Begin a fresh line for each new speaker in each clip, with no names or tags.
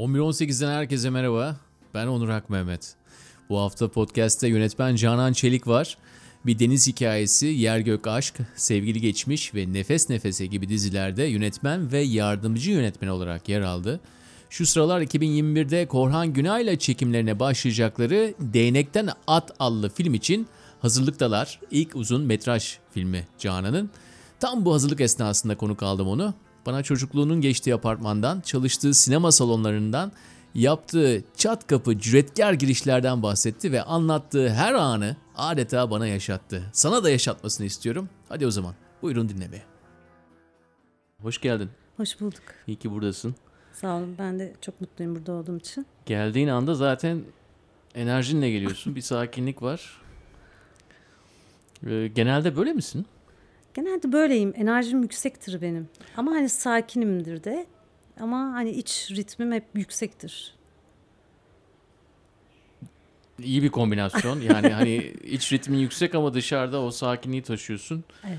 11.18'den herkese merhaba. Ben Onur Hak Mehmet. Bu hafta podcast'te yönetmen Canan Çelik var. Bir deniz hikayesi, Yer Gök Aşk, Sevgili Geçmiş ve Nefes Nefese gibi dizilerde yönetmen ve yardımcı yönetmen olarak yer aldı. Şu sıralar 2021'de Korhan Günay ile çekimlerine başlayacakları Değnekten At adlı film için hazırlıktalar. İlk uzun metraj filmi Canan'ın. Tam bu hazırlık esnasında konuk aldım onu. Bana çocukluğunun geçtiği apartmandan, çalıştığı sinema salonlarından, yaptığı çat kapı cüretkar girişlerden bahsetti ve anlattığı her anı adeta bana yaşattı. Sana da yaşatmasını istiyorum. Hadi o zaman buyurun dinlemeye. Hoş geldin.
Hoş bulduk.
İyi ki buradasın.
Sağ olun. Ben de çok mutluyum burada olduğum için.
Geldiğin anda zaten enerjinle geliyorsun. Bir sakinlik var. Ee, genelde böyle misin?
Genelde böyleyim. Enerjim yüksektir benim. Ama hani sakinimdir de. Ama hani iç ritmim hep yüksektir.
İyi bir kombinasyon. Yani hani iç ritmin yüksek ama dışarıda o sakinliği taşıyorsun.
Evet.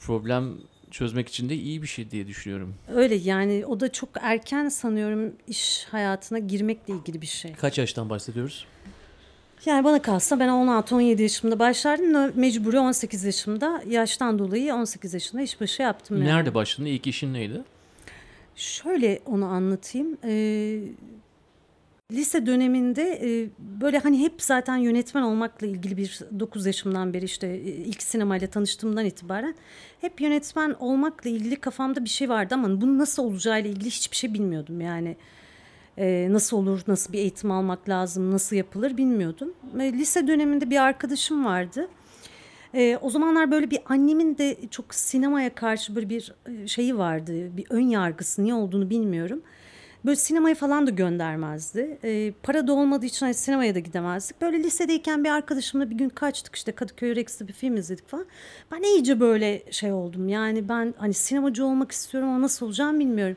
Problem çözmek için de iyi bir şey diye düşünüyorum.
Öyle yani o da çok erken sanıyorum iş hayatına girmekle ilgili bir şey.
Kaç yaştan bahsediyoruz?
Yani bana kalsa ben 16-17 yaşımda başlardım mecburi 18 yaşımda. Yaştan dolayı 18 yaşında işbaşı yaptım. Yani.
Nerede başladın? İlk işin neydi?
Şöyle onu anlatayım. Ee, lise döneminde e, böyle hani hep zaten yönetmen olmakla ilgili bir 9 yaşımdan beri işte e, ilk sinemayla tanıştığımdan itibaren hep yönetmen olmakla ilgili kafamda bir şey vardı ama bunun nasıl olacağıyla ilgili hiçbir şey bilmiyordum yani. Ee, nasıl olur, nasıl bir eğitim almak lazım, nasıl yapılır bilmiyordum. E, lise döneminde bir arkadaşım vardı. Ee, o zamanlar böyle bir annemin de çok sinemaya karşı böyle bir e, şeyi vardı. Bir ön yargısı niye olduğunu bilmiyorum. Böyle sinemaya falan da göndermezdi. Ee, para da olmadığı için hani sinemaya da gidemezdik. Böyle lisedeyken bir arkadaşımla bir gün kaçtık işte Kadıköy Rex'te bir film izledik falan. Ben iyice böyle şey oldum. Yani ben hani sinemacı olmak istiyorum ama nasıl olacağım bilmiyorum.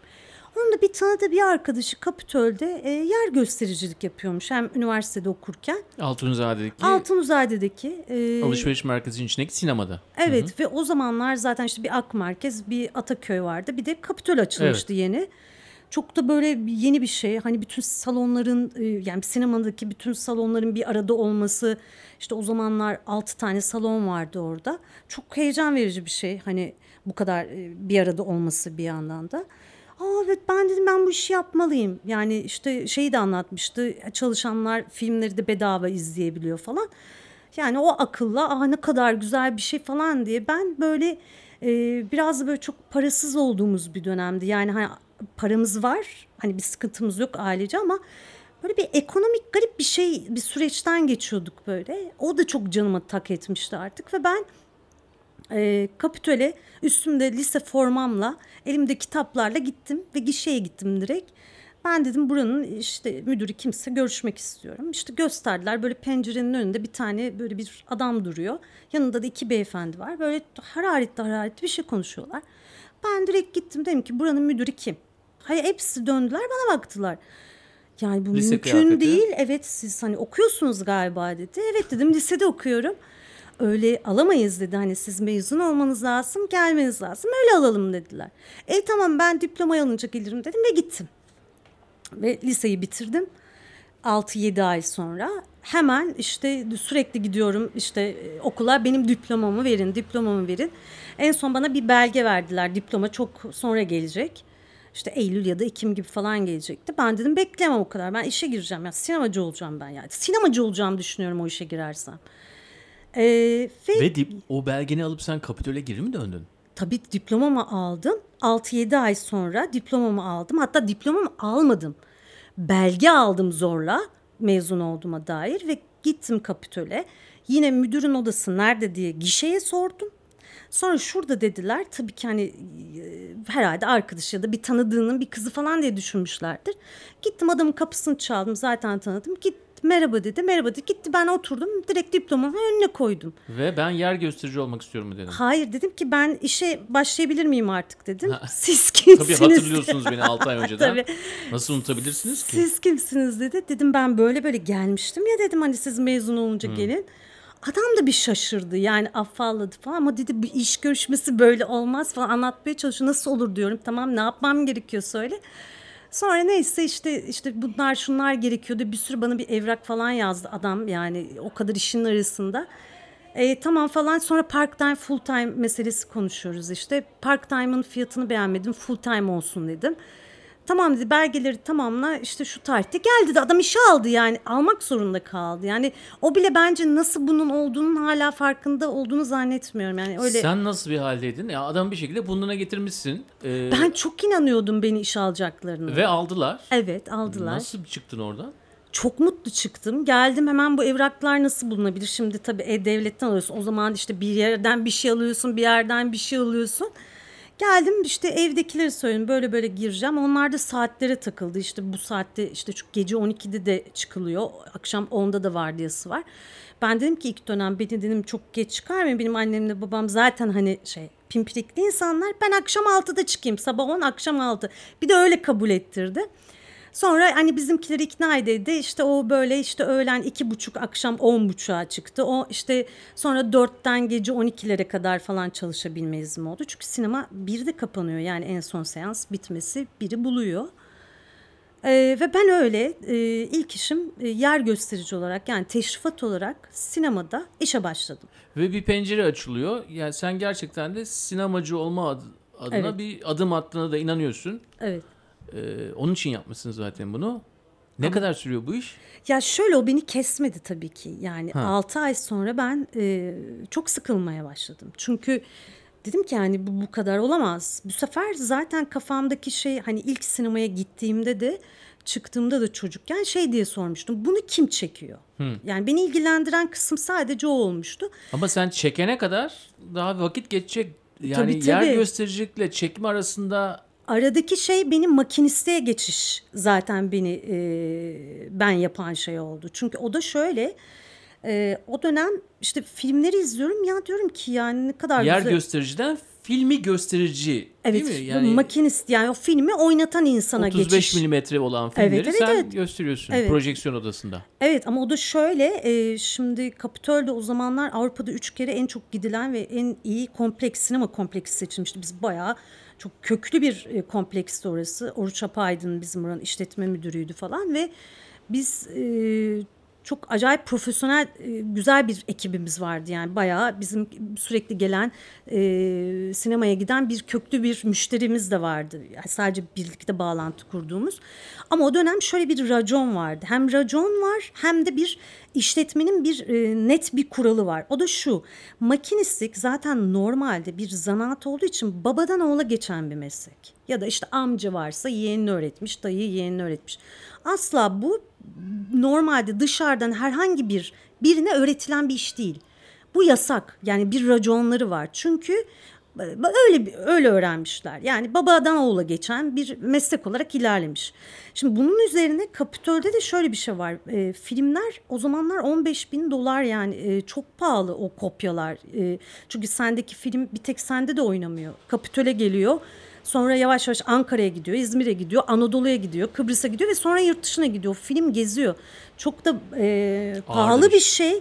Onun da bir tanıdığı bir arkadaşı Kapitöl'de e, yer göstericilik yapıyormuş. Hem üniversitede okurken.
Altunzade'deki
Altunzade'deki. E,
alışveriş merkezinin içindeki sinemada.
Evet ve o zamanlar zaten işte bir Ak Merkez, bir Ataköy vardı. Bir de Kapitol açılmıştı yeni. Çok da böyle yeni bir şey. Hani bütün salonların e, yani sinemadaki bütün salonların bir arada olması. işte o zamanlar altı tane salon vardı orada. Çok heyecan verici bir şey. Hani bu kadar e, bir arada olması bir yandan da. Aa evet ben dedim ben bu işi yapmalıyım. Yani işte şeyi de anlatmıştı. Çalışanlar filmleri de bedava izleyebiliyor falan. Yani o akılla aa ne kadar güzel bir şey falan diye ben böyle e, biraz da böyle çok parasız olduğumuz bir dönemdi. Yani hani paramız var. Hani bir sıkıntımız yok ailece ama böyle bir ekonomik garip bir şey bir süreçten geçiyorduk böyle. O da çok canıma tak etmişti artık ve ben e, Kapitol'e üstümde lise formamla elimde kitaplarla gittim ve gişeye gittim direkt. Ben dedim buranın işte müdürü kimse görüşmek istiyorum. İşte gösterdiler böyle pencerenin önünde bir tane böyle bir adam duruyor. Yanında da iki beyefendi var. Böyle hararetli hararetli bir şey konuşuyorlar. Ben direkt gittim dedim ki buranın müdürü kim? Hayır hepsi döndüler bana baktılar. Yani bu
Lise
mümkün
kıyafeti.
değil. Evet siz hani okuyorsunuz galiba dedi. Evet dedim lisede okuyorum. Öyle alamayız dedi. Hani siz mezun olmanız lazım, gelmeniz lazım. Öyle alalım dediler. E tamam ben diplomayı alınca gelirim dedim ve gittim. Ve liseyi bitirdim. 6-7 ay sonra hemen işte sürekli gidiyorum işte e, okula benim diplomamı verin, diplomamı verin. En son bana bir belge verdiler. Diploma çok sonra gelecek. İşte Eylül ya da Ekim gibi falan gelecekti. Ben dedim beklemem o kadar. Ben işe gireceğim ya. Sinemacı olacağım ben yani. Sinemacı olacağımı düşünüyorum o işe girersem. Ee, ve
Ve dip, o belgeni alıp sen Kapitol'e geri mi döndün?
Tabii diplomamı aldım. 6-7 ay sonra diplomamı aldım. Hatta diplomamı almadım. Belge aldım zorla mezun olduğuma dair ve gittim Kapitol'e. Yine müdürün odası nerede diye gişeye sordum. Sonra şurada dediler tabii ki hani e, herhalde arkadaş ya da bir tanıdığının bir kızı falan diye düşünmüşlerdir. Gittim adamın kapısını çaldım zaten tanıdım. Git merhaba dedi merhaba dedi. Gitti ben oturdum direkt diplomamı önüne koydum.
Ve ben yer gösterici olmak istiyorum mu dedim.
Hayır dedim ki ben işe başlayabilir miyim artık dedim. Siz kimsiniz?
Tabii hatırlıyorsunuz beni 6 ay önceden.
Tabii.
Nasıl unutabilirsiniz ki?
Siz kimsiniz dedi. Dedim ben böyle böyle gelmiştim ya dedim hani siz mezun olunca gelin. Adam da bir şaşırdı yani afalladı falan ama dedi bu iş görüşmesi böyle olmaz falan anlatmaya çalışıyor. Nasıl olur diyorum tamam ne yapmam gerekiyor söyle. Sonra neyse işte işte bunlar şunlar gerekiyordu. Bir sürü bana bir evrak falan yazdı adam yani o kadar işin arasında. E, tamam falan sonra part time full time meselesi konuşuyoruz işte. Part time'ın fiyatını beğenmedim full time olsun dedim. Tamam dedi belgeleri tamamla işte şu tarihte gel dedi adam işe aldı yani almak zorunda kaldı. Yani o bile bence nasıl bunun olduğunun hala farkında olduğunu zannetmiyorum. Yani öyle
Sen nasıl bir haldeydin? Ya adam bir şekilde burnuna getirmişsin. Ee,
ben çok inanıyordum beni işe alacaklarını.
ve aldılar.
Evet aldılar.
Nasıl çıktın oradan?
Çok mutlu çıktım. Geldim hemen bu evraklar nasıl bulunabilir? Şimdi tabii e-devletten alıyorsun. O zaman işte bir yerden bir şey alıyorsun, bir yerden bir şey alıyorsun. Geldim işte evdekileri söyledim böyle böyle gireceğim. Onlar da saatlere takıldı. İşte bu saatte işte şu gece 12'de de çıkılıyor. Akşam 10'da da vardiyası var. Ben dedim ki ilk dönem beni dedim çok geç çıkarmayın. Benim annemle babam zaten hani şey pimpirikli insanlar. Ben akşam 6'da çıkayım. Sabah 10 akşam 6. Bir de öyle kabul ettirdi. Sonra hani bizimkileri ikna edildi. İşte o böyle işte öğlen iki buçuk akşam on buçuğa çıktı. O işte sonra dörtten gece on ikilere kadar falan çalışabilme iznim oldu. Çünkü sinema bir de kapanıyor. Yani en son seans bitmesi biri buluyor. Ee, ve ben öyle e, ilk işim e, yer gösterici olarak yani teşrifat olarak sinemada işe başladım.
Ve bir pencere açılıyor. Yani sen gerçekten de sinemacı olma ad- adına
Evet.
bir adım attığına da inanıyorsun.
Evet.
Ee, onun için yapmışsın zaten bunu. Ne kadar sürüyor bu iş?
Ya şöyle o beni kesmedi tabii ki. Yani
Ha.
6 ay sonra ben e, çok sıkılmaya başladım. Çünkü dedim ki yani bu, bu kadar olamaz. Bu sefer zaten kafamdaki şey hani ilk sinemaya gittiğimde de çıktığımda da çocukken şey diye sormuştum. Bunu kim çekiyor? Yani beni ilgilendiren kısım sadece o olmuştu.
Ama sen çekene kadar daha vakit geçecek. Yani
Tabii,
yer
tabii.
göstericilikle çekme arasında
Aradaki şey benim makinisteye geçiş zaten beni e, ben yapan şey oldu. Çünkü o da şöyle e, o dönem işte filmleri izliyorum ya diyorum ki yani ne kadar
yer
güzel.
göstericiden filmi gösterici
Evet
değil mi? Yani
makinist yani o filmi oynatan insana
35
geçiş.
milimetre olan filmleri
Evet, evet,
sen
evet.
gösteriyorsun
Evet.
projeksiyon odasında.
Evet ama o da şöyle e, şimdi Kapitol'de o zamanlar Avrupa'da üç kere en çok gidilen ve en iyi kompleks sinema kompleksi seçilmişti. Biz bayağı çok köklü bir e, kompleksti orası. Oruç Apaydın bizim oranın işletme müdürüydü falan ve biz e, çok acayip profesyonel e, güzel bir ekibimiz vardı yani bayağı bizim sürekli gelen e, sinemaya giden bir köklü bir müşterimiz de vardı. Yani sadece birlikte bağlantı kurduğumuz. Ama o dönem şöyle bir racon vardı. Hem racon var hem de bir işletmenin bir e, net bir kuralı var. O da şu. Makinistlik zaten normalde bir zanaat olduğu için babadan oğula geçen bir meslek. Ya da işte amca varsa yeğenini öğretmiş, dayı yeğenini öğretmiş. Asla bu normalde dışarıdan herhangi bir birine öğretilen bir iş değil. Bu yasak. Yani bir raconları var. Çünkü e, öyle öyle öğrenmişler. Yani babadan oğula geçen bir meslek olarak ilerlemiş. Şimdi bunun üzerine Kapitol'de de şöyle bir şey var. E, filmler o zamanlar 15 bin dolar yani e, çok pahalı o kopyalar. E, çünkü sendeki film bir tek sende de oynamıyor. Kapitol'e geliyor. Sonra yavaş yavaş Ankara'ya gidiyor, İzmir'e gidiyor, Anadolu'ya gidiyor, Kıbrıs'a gidiyor ve sonra yurt dışına gidiyor. Film geziyor. Çok da e, pahalı
bir
bir şey.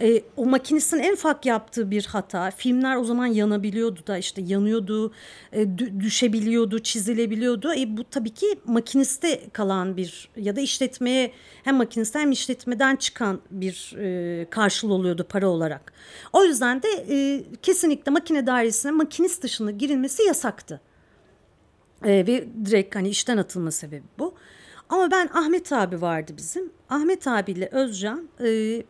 E, o makinistin en ufak yaptığı bir hata. Filmler o zaman yanabiliyordu da işte yanıyordu, e, dü- düşebiliyordu, çizilebiliyordu. E, bu tabii ki makiniste kalan bir ya da işletmeye hem makiniste hem işletmeden çıkan bir e, karşılığı oluyordu para olarak. O yüzden de e, kesinlikle makine dairesine makinist dışında girilmesi yasaktı. Ee, ve direkt hani işten atılma sebebi bu. Ama ben Ahmet abi vardı bizim. Ahmet abiyle Özcan e,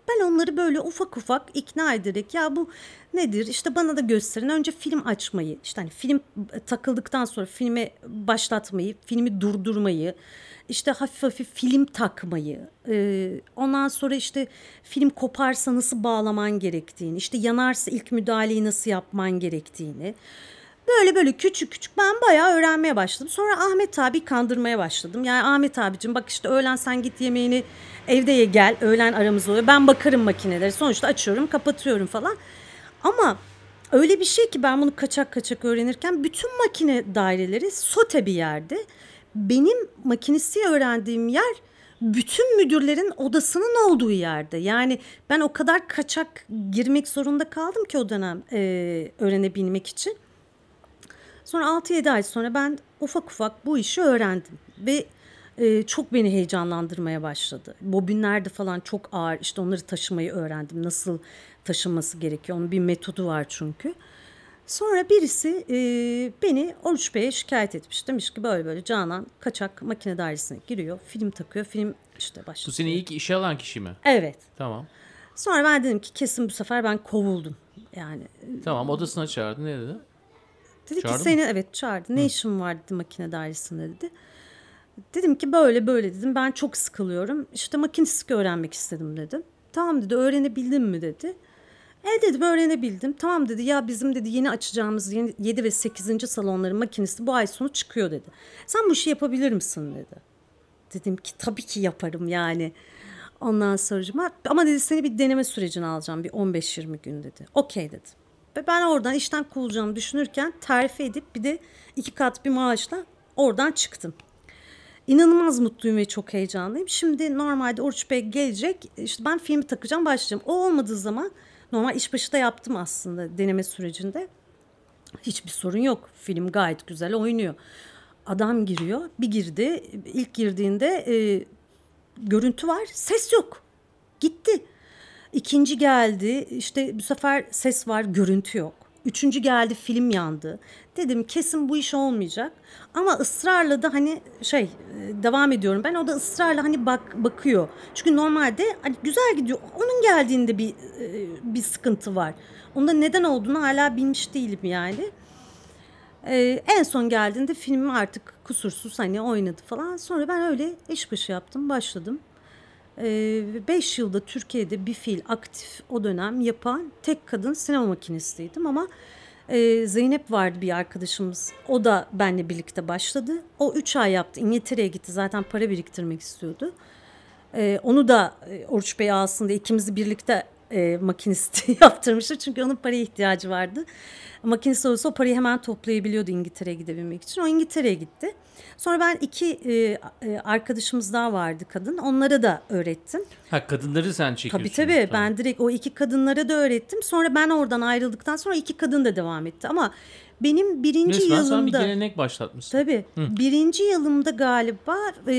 ben onları böyle ufak ufak ikna ederek ya bu nedir işte bana da gösterin. Önce film açmayı işte hani film takıldıktan sonra filme başlatmayı, filmi durdurmayı, işte hafif hafif film takmayı, e, ondan sonra işte film koparsa nasıl bağlaman gerektiğini, işte yanarsa ilk müdahaleyi nasıl yapman gerektiğini. Böyle böyle küçük küçük ben bayağı öğrenmeye başladım. Sonra Ahmet abi kandırmaya başladım. Yani Ahmet abicim bak işte öğlen sen git yemeğini evde ye gel. Öğlen aramız oluyor. Ben bakarım makineleri. Sonuçta açıyorum kapatıyorum falan. Ama öyle bir şey ki ben bunu kaçak kaçak öğrenirken bütün makine daireleri sote bir yerde. Benim makinisti öğrendiğim yer bütün müdürlerin odasının olduğu yerde. Yani ben o kadar kaçak girmek zorunda kaldım ki o dönem e, öğrenebilmek için. Sonra 6-7 ay sonra ben ufak ufak bu işi öğrendim. ve e, çok beni heyecanlandırmaya başladı. Bobinler falan çok ağır. İşte onları taşımayı öğrendim. Nasıl taşınması gerekiyor. Onun bir metodu var çünkü. Sonra birisi e, beni Oruç Bey'e şikayet etmiş. Demiş ki böyle böyle Canan kaçak makine dairesine giriyor. Film takıyor. Film işte başlıyor.
Bu seni ilk işe alan kişi mi?
Evet.
Tamam.
Sonra ben dedim ki kesin bu sefer ben kovuldum. Yani
Tamam odasına çağırdı. Ne dedi?
Dedi
Çağırdı
ki seni evet çağırdı. Ne işin var dedi makine dairesinde dedi. Dedim ki böyle böyle dedim. Ben çok sıkılıyorum. İşte makinistlik öğrenmek istedim dedim. Tamam dedi öğrenebildin mi dedi. E dedim öğrenebildim. Tamam dedi ya bizim dedi yeni açacağımız yeni 7 ve 8. salonların makinisti bu ay sonu çıkıyor dedi. Sen bu işi yapabilir misin dedi. Dedim ki tabii ki yaparım yani. Ondan sonra ama dedi seni bir deneme sürecine alacağım bir 15-20 gün dedi. Okey dedi. Ve ben oradan işten kovulacağımı düşünürken terfi edip bir de iki kat bir maaşla oradan çıktım. İnanılmaz mutluyum ve çok heyecanlıyım. Şimdi normalde Oruç Bey gelecek. İşte ben filmi takacağım başlayacağım. O olmadığı zaman normal işbaşı da yaptım aslında deneme sürecinde. Hiçbir sorun yok. Film gayet güzel oynuyor. Adam giriyor. Bir girdi. İlk girdiğinde e, görüntü var. Ses yok. Gitti. İkinci geldi. İşte bu sefer ses var. Görüntü yok. Üçüncü geldi film yandı. Dedim kesin bu iş olmayacak. Ama ısrarla da hani şey e, devam ediyorum. Ben o da ısrarla hani bak bakıyor. Çünkü normalde hani güzel gidiyor. Onun geldiğinde bir e, bir sıkıntı var. Onda neden olduğunu hala bilmiş değilim yani. Ee, en son geldiğinde filmi artık kusursuz hani oynadı falan. Sonra ben öyle iş başı yaptım, başladım. 5 ee, yılda Türkiye'de bir fiil aktif o dönem yapan tek kadın sinema makinistiydim ama e, Zeynep vardı bir arkadaşımız. O da benle birlikte başladı. O 3 ay yaptı. İngiltere'ye gitti. Zaten para biriktirmek istiyordu. E, onu da e, Oruç Bey diye ikimizi birlikte e, makinist yaptırmıştı. Çünkü onun paraya ihtiyacı vardı. Makinist olursa o parayı hemen toplayabiliyordu İngiltere'ye gidebilmek için. O İngiltere'ye gitti. Sonra ben iki e, e, arkadaşımız daha vardı kadın. Onlara da öğrettim.
Ha kadınları sen çekiyorsun.
Tabii tabii. Tamam. Ben direkt o iki kadınlara da öğrettim. Sonra ben oradan ayrıldıktan sonra iki kadın da devam etti. Ama benim birinci
Resmen
yılımda...
bir gelenek başlatmışsın.
Tabii. Hı. Birinci yılımda galiba e,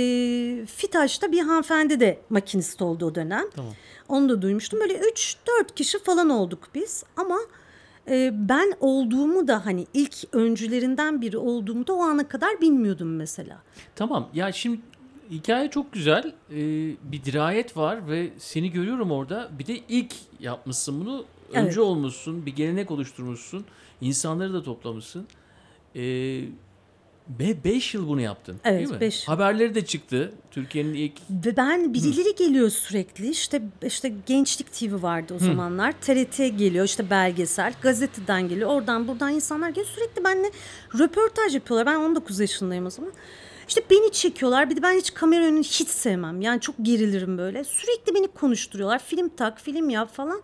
FİTAŞ'ta bir hanımefendi de makinist oldu o dönem. Tamam. Onu da duymuştum. Böyle 3-4 kişi falan olduk biz. Ama e, ben olduğumu da hani ilk öncülerinden biri olduğumu da o ana kadar bilmiyordum mesela.
Tamam. Ya şimdi hikaye çok güzel. Ee, bir dirayet var ve seni görüyorum orada. Bir de ilk yapmışsın bunu. Önce evet. olmuşsun. Bir gelenek oluşturmuşsun. İnsanları da toplamışsın. Ee, Be 5 yıl bunu yaptın
evet,
değil mi?
Beş.
Haberleri de çıktı. Türkiye'nin ilk...
Ve ben birileri Hı. geliyor sürekli. İşte işte Gençlik TV vardı o Hı. zamanlar. TRT geliyor işte belgesel. Gazeteden geliyor. Oradan buradan insanlar geliyor. Sürekli benimle röportaj yapıyorlar. Ben 19 yaşındayım o zaman. İşte beni çekiyorlar. Bir de ben hiç kamera önünü hiç sevmem. Yani çok gerilirim böyle. Sürekli beni konuşturuyorlar. Film tak, film yap falan.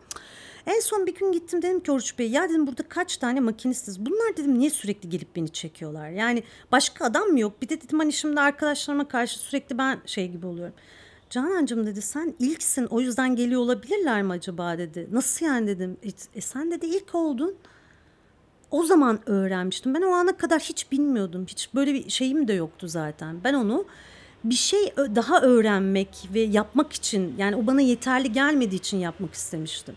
En son bir gün gittim dedim ki Oruç Bey ya dedim burada kaç tane makinistiz. Bunlar dedim niye sürekli gelip beni çekiyorlar? Yani başka adam mı yok? Bir de dedim hani şimdi arkadaşlarıma karşı sürekli ben şey gibi oluyorum. Canancığım dedi sen ilksin o yüzden geliyor olabilirler mi acaba dedi. Nasıl yani dedim. E, e sen dedi ilk oldun. O zaman öğrenmiştim. Ben o ana kadar hiç bilmiyordum. Hiç böyle bir şeyim de yoktu zaten. Ben onu bir şey daha öğrenmek ve yapmak için yani o bana yeterli gelmediği için yapmak istemiştim.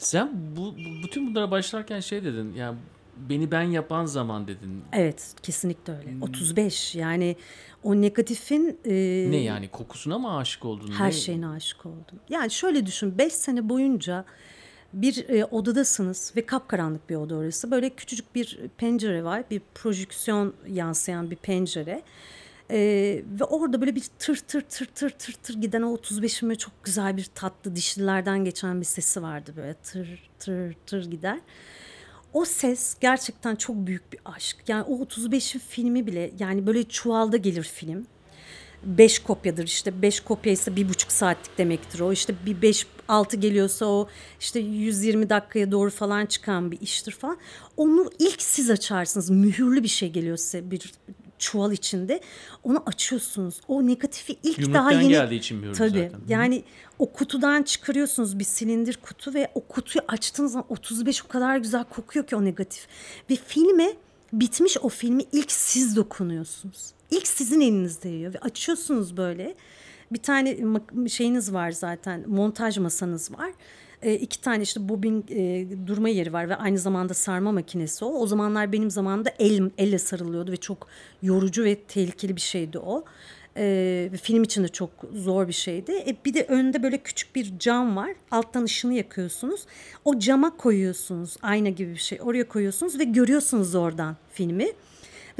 Sen bu, bütün bunlara başlarken şey dedin. Yani beni ben yapan zaman dedin.
Evet kesinlikle öyle. Hmm. 35 yani o negatifin... E,
ne yani kokusuna mı aşık oldun?
Her
ne?
şeyine aşık oldum. Yani şöyle düşün 5 sene boyunca bir e, odadasınız ve kapkaranlık bir oda orası. Böyle küçücük bir pencere var. Bir projeksiyon yansıyan bir pencere. Ee, ve orada böyle bir tır tır tır tır tır tır giden o 35'ime çok güzel bir tatlı dişlilerden geçen bir sesi vardı böyle tır tır tır gider. O ses gerçekten çok büyük bir aşk. Yani o 35'in filmi bile yani böyle çuvalda gelir film. 5 kopyadır işte 5 kopya ise bir buçuk saatlik demektir o işte bir 5 6 geliyorsa o işte 120 dakikaya doğru falan çıkan bir iştir falan onu ilk siz açarsınız mühürlü bir şey geliyor size bir çuval içinde. Onu açıyorsunuz. O negatifi ilk
Gümrükten
daha yeni
geldiği için tabii, zaten.
Yani o kutudan çıkarıyorsunuz bir silindir kutu ve o kutuyu açtığınız zaman 35 o kadar güzel kokuyor ki o negatif. Ve filme bitmiş o filmi ilk siz dokunuyorsunuz. İlk sizin elinizde yiyor ve açıyorsunuz böyle. Bir tane şeyiniz var zaten montaj masanız var. E, iki tane işte bobin e, durma yeri var ve aynı zamanda sarma makinesi o. O zamanlar benim zamanımda el, elle sarılıyordu ve çok yorucu ve tehlikeli bir şeydi o. E, film için de çok zor bir şeydi. E, bir de önde böyle küçük bir cam var. Alttan ışını yakıyorsunuz. O cama koyuyorsunuz. Ayna gibi bir şey. Oraya koyuyorsunuz ve görüyorsunuz oradan filmi.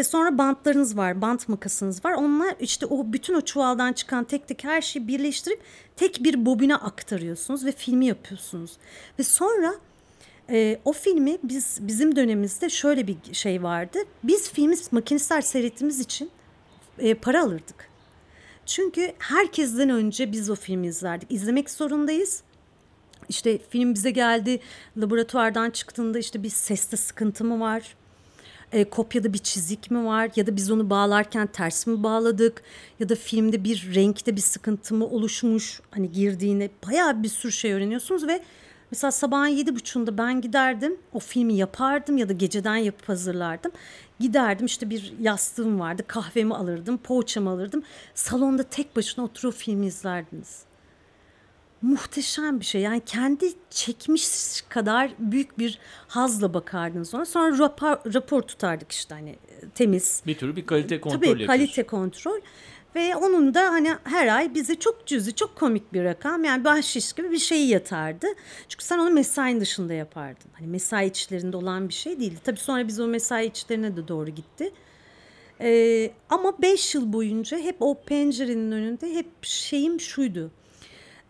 Ve sonra bantlarınız var, bant makasınız var. Onlar işte o bütün o çuvaldan çıkan tek tek her şeyi birleştirip tek bir bobine aktarıyorsunuz ve filmi yapıyorsunuz. Ve sonra e, o filmi biz bizim dönemimizde şöyle bir şey vardı. Biz filmi makinesel seyrettiğimiz için e, para alırdık. Çünkü herkesten önce biz o filmi izlerdik. İzlemek zorundayız. İşte film bize geldi laboratuvardan çıktığında işte bir seste sıkıntı mı var? E, kopyada bir çizik mi var ya da biz onu bağlarken ters mi bağladık ya da filmde bir renkte bir sıkıntı mı oluşmuş? Hani girdiğine bayağı bir sürü şey öğreniyorsunuz ve mesela sabahın yedi buçuğunda ben giderdim o filmi yapardım ya da geceden yapıp hazırlardım. Giderdim işte bir yastığım vardı kahvemi alırdım poğaçamı alırdım. Salonda tek başına oturup filmi izlerdiniz muhteşem bir şey. Yani kendi çekmiş kadar büyük bir hazla bakardınız ona. Sonra rapor, rapor tutardık işte hani temiz.
Bir tür bir kalite kontrol
Tabii yapıyorsun. kalite kontrol. Ve onun da hani her ay bize çok cüzi, çok komik bir rakam. Yani bahşiş gibi bir şeyi yatardı. Çünkü sen onu mesain dışında yapardın. Hani mesai içlerinde olan bir şey değildi. Tabii sonra biz o mesai içlerine de doğru gitti. Ee, ama beş yıl boyunca hep o pencerenin önünde hep şeyim şuydu.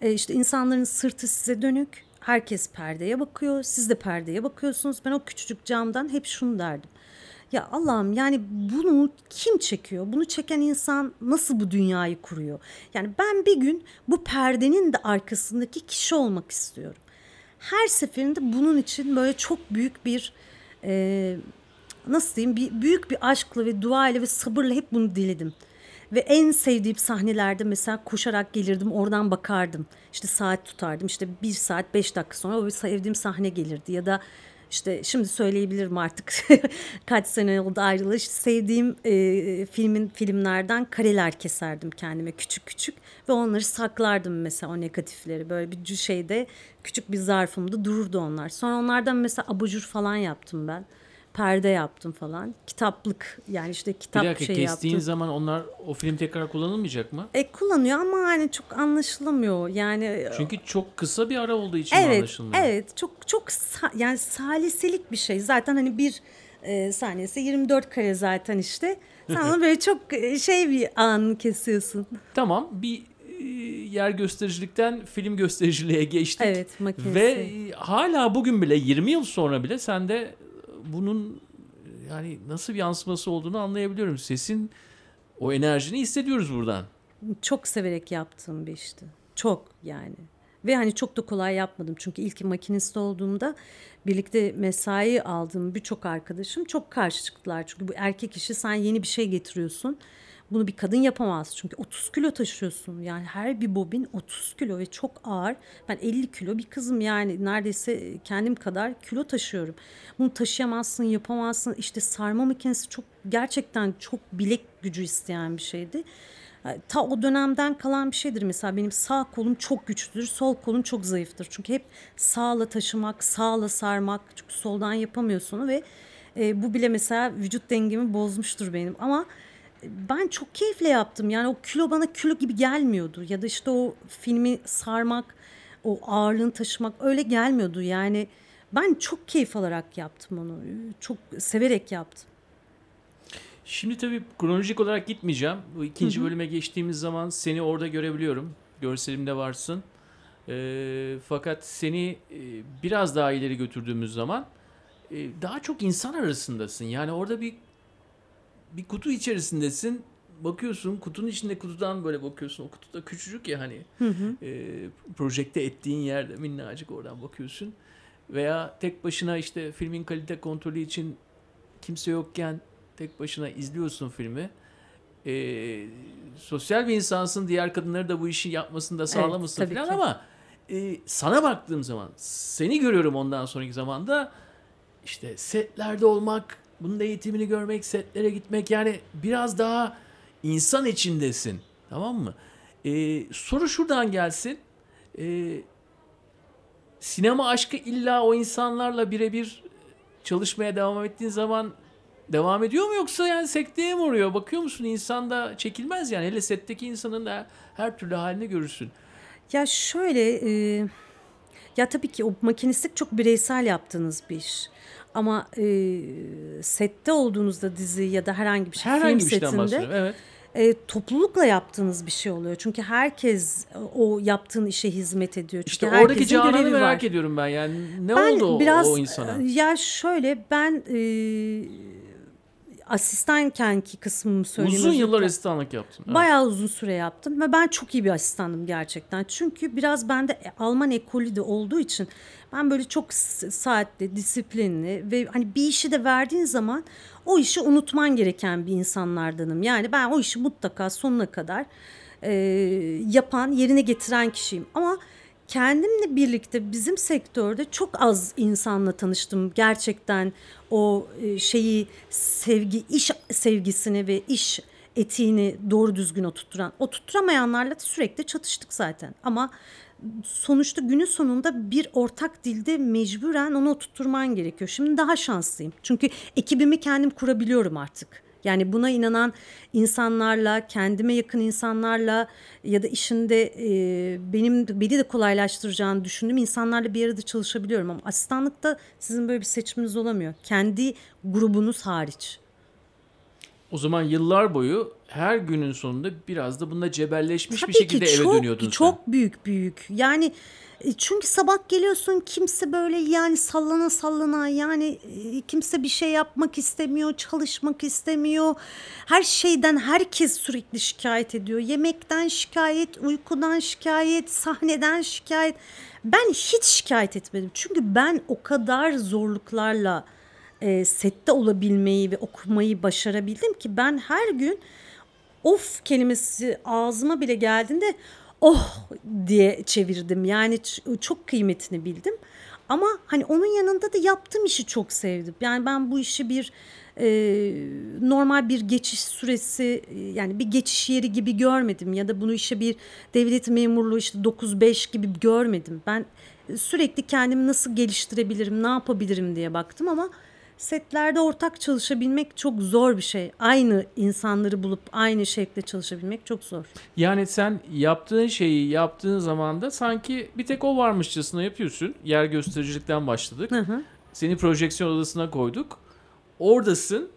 E, işte insanların sırtı size dönük. Herkes perdeye bakıyor. Siz de perdeye bakıyorsunuz. Ben o küçücük camdan hep şunu derdim. Ya Allah'ım yani bunu kim çekiyor? Bunu çeken insan nasıl bu dünyayı kuruyor? Yani ben bir gün bu perdenin de arkasındaki kişi olmak istiyorum. Her seferinde bunun için böyle çok büyük bir e, nasıl diyeyim bir, büyük bir aşkla ve dua ile ve sabırla hep bunu diledim. Ve en sevdiğim sahnelerde mesela koşarak gelirdim oradan bakardım. İşte saat tutardım işte bir saat beş dakika sonra o sevdiğim sahne gelirdi ya da işte şimdi söyleyebilirim artık kaç sene oldu ayrılı. İşte sevdiğim e, filmin filmlerden kareler keserdim kendime küçük küçük ve onları saklardım mesela o negatifleri böyle bir şeyde küçük bir zarfımda dururdu onlar. Sonra onlardan mesela abajur falan yaptım ben perde yaptım falan. Kitaplık yani işte kitap
bir dakika,
şey
kestiğin
yaptım.
zaman onlar o film tekrar kullanılmayacak mı?
E kullanıyor ama hani çok anlaşılamıyor. Yani
Çünkü çok kısa bir ara olduğu için
evet,
anlaşılmıyor.
Evet, çok çok sa- yani saliselik bir şey. Zaten hani bir e, saniyesi 24 kare zaten işte. Sen onu böyle çok e, şey bir an kesiyorsun.
Tamam, bir e, yer göstericilikten film göstericiliğe geçtik.
Evet, makinesi.
Ve e, hala bugün bile 20 yıl sonra bile sende bunun yani nasıl bir yansıması olduğunu anlayabiliyorum. Sesin o enerjini hissediyoruz buradan.
Çok severek yaptığım bir işti. Çok yani. Ve hani çok da kolay yapmadım. Çünkü ilk makinist olduğumda birlikte mesai aldığım birçok arkadaşım çok karşı çıktılar. Çünkü bu erkek işi sen yeni bir şey getiriyorsun. Bunu bir kadın yapamaz çünkü 30 kilo taşıyorsun. Yani her bir bobin 30 kilo ve çok ağır. Ben 50 kilo bir kızım yani neredeyse kendim kadar kilo taşıyorum. Bunu taşıyamazsın, yapamazsın. İşte sarma makinesi çok gerçekten çok bilek gücü isteyen bir şeydi. Ta o dönemden kalan bir şeydir. Mesela benim sağ kolum çok güçlüdür, sol kolum çok zayıftır. Çünkü hep sağla taşımak, sağla sarmak. Çünkü soldan yapamıyorsun ve e, bu bile mesela vücut dengemi bozmuştur benim. Ama ben çok keyifle yaptım. Yani o kilo bana kilo gibi gelmiyordu. Ya da işte o filmi sarmak, o ağırlığını taşımak öyle gelmiyordu. Yani ben çok keyif alarak yaptım onu. Çok severek yaptım.
Şimdi tabii kronolojik olarak gitmeyeceğim. Bu ikinci hı hı. bölüme geçtiğimiz zaman seni orada görebiliyorum. Görselimde varsın. E, fakat seni e, biraz daha ileri götürdüğümüz zaman e, daha çok insan arasındasın. Yani orada bir bir kutu içerisindesin. Bakıyorsun kutunun içinde kutudan böyle bakıyorsun. O kutu da küçücük ya hani. Hı hı. E, projekte ettiğin yerde minnacık oradan bakıyorsun. Veya tek başına işte filmin kalite kontrolü için kimse yokken tek başına izliyorsun filmi. E, sosyal bir insansın. Diğer kadınları da bu işi yapmasını da sağlamışsın evet, falan ki. ama e, sana baktığım zaman seni görüyorum ondan sonraki zamanda işte setlerde olmak, bunun da eğitimini görmek, setlere gitmek yani biraz daha insan içindesin. Tamam mı? Ee, soru şuradan gelsin. Ee, sinema aşkı illa o insanlarla birebir çalışmaya devam ettiğin zaman devam ediyor mu yoksa yani sekteye mi uğruyor? Bakıyor musun insanda çekilmez yani. Hele setteki insanın da her türlü halini görürsün.
Ya şöyle e, ya tabii ki o makinistlik çok bireysel yaptığınız bir iş. Ama e, sette olduğunuzda dizi ya da herhangi bir şey
Herhangi
film
bir
setinde.
Evet.
e, toplulukla yaptığınız bir şey oluyor. Çünkü herkes o yaptığın işe hizmet ediyor. Çünkü
İşte oradaki Canan'ı merak
var.
ediyorum ben yani. Ne
Ben
oldu o,
biraz
o insana?
ya şöyle ben e, asistankenki kısmımı söyleyeyim.
Uzun yıllar asistanlık yaptın. Evet.
Bayağı uzun süre yaptım ve ben çok iyi bir asistandım gerçekten. Çünkü biraz bende Alman ekolü de olduğu için ben böyle çok saatli, disiplinli ve hani bir işi de verdiğin zaman o işi unutman gereken bir insanlardanım. Yani ben o işi mutlaka sonuna kadar e, yapan, yerine getiren kişiyim. Ama kendimle birlikte bizim sektörde çok az insanla tanıştım. Gerçekten o e, şeyi sevgi, iş sevgisini ve iş etiğini doğru düzgün oturtturan. Oturtturamayanlarla sürekli çatıştık zaten. Ama sonuçta günün sonunda bir ortak dilde mecburen onu oturtturman gerekiyor. Şimdi daha şanslıyım. Çünkü ekibimi kendim kurabiliyorum artık. Yani buna inanan insanlarla, kendime yakın insanlarla ya da işinde e, benim beni de kolaylaştıracağını düşündüğüm insanlarla bir arada çalışabiliyorum. Ama asistanlıkta sizin böyle bir seçiminiz olamıyor. Kendi grubunuz hariç.
O zaman yıllar boyu her günün sonunda biraz da bununla cebelleşmiş bir
Tabii
şekilde
ki
eve
çok,
dönüyordun sen.
Çok büyük büyük. Yani e, çünkü sabah geliyorsun kimse böyle yani sallana sallana yani e, kimse bir şey yapmak istemiyor, çalışmak istemiyor. Her şeyden herkes sürekli şikayet ediyor. Yemekten şikayet, uykudan şikayet, sahneden şikayet. Ben hiç şikayet etmedim. Çünkü ben o kadar zorluklarla e, sette olabilmeyi ve okumayı başarabildim ki ben her gün of kelimesi ağzıma bile geldiğinde oh diye çevirdim. Yani çok kıymetini bildim. Ama hani onun yanında da yaptığım işi çok sevdim. Yani ben bu işi bir e, normal bir geçiş süresi yani bir geçiş yeri gibi görmedim ya da bunu işe bir devlet memurluğu işte 9-5 gibi görmedim. Ben sürekli kendimi nasıl geliştirebilirim, ne yapabilirim diye baktım ama setlerde ortak çalışabilmek çok zor bir şey. Aynı insanları bulup aynı şekilde çalışabilmek çok zor.
Yani sen yaptığın şeyi yaptığın zaman da sanki bir tek o varmışçasına yapıyorsun. Yer göstericilikten başladık.
Hı hı.
Seni projeksiyon odasına koyduk. Oradasın.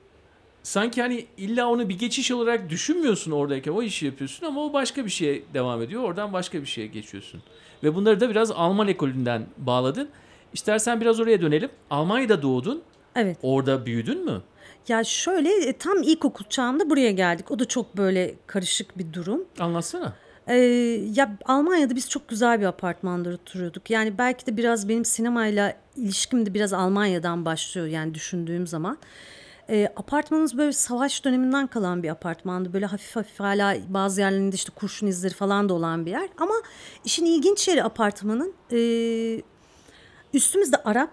Sanki hani illa onu bir geçiş olarak düşünmüyorsun oradayken o işi yapıyorsun ama o başka bir şeye devam ediyor. Oradan başka bir şeye geçiyorsun. Ve bunları da biraz Alman ekolünden bağladın. İstersen biraz oraya dönelim. Almanya'da doğdun.
Evet.
Orada büyüdün mü?
Ya şöyle e, tam ilkokul çağımda buraya geldik. O da çok böyle karışık bir durum.
Anlatsana.
Ee, ya Almanya'da biz çok güzel bir apartmanda oturuyorduk. Yani belki de biraz benim sinemayla ilişkim de biraz Almanya'dan başlıyor yani düşündüğüm zaman. Ee, apartmanımız böyle savaş döneminden kalan bir apartmandı. Böyle hafif hafif hala bazı yerlerinde işte kurşun izleri falan da olan bir yer. Ama işin ilginç yeri apartmanın e, üstümüzde Arap,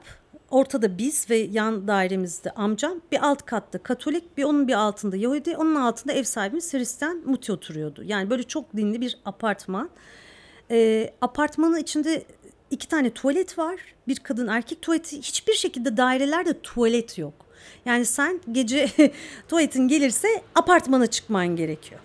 ortada biz ve yan dairemizde amcam. Bir alt katta Katolik, bir onun bir altında Yahudi, onun altında ev sahibimiz Hristiyan Muti oturuyordu. Yani böyle çok dinli bir apartman. Ee, apartmanın içinde iki tane tuvalet var. Bir kadın erkek tuvaleti. Hiçbir şekilde dairelerde tuvalet yok. Yani sen gece tuvaletin gelirse apartmana çıkman gerekiyor.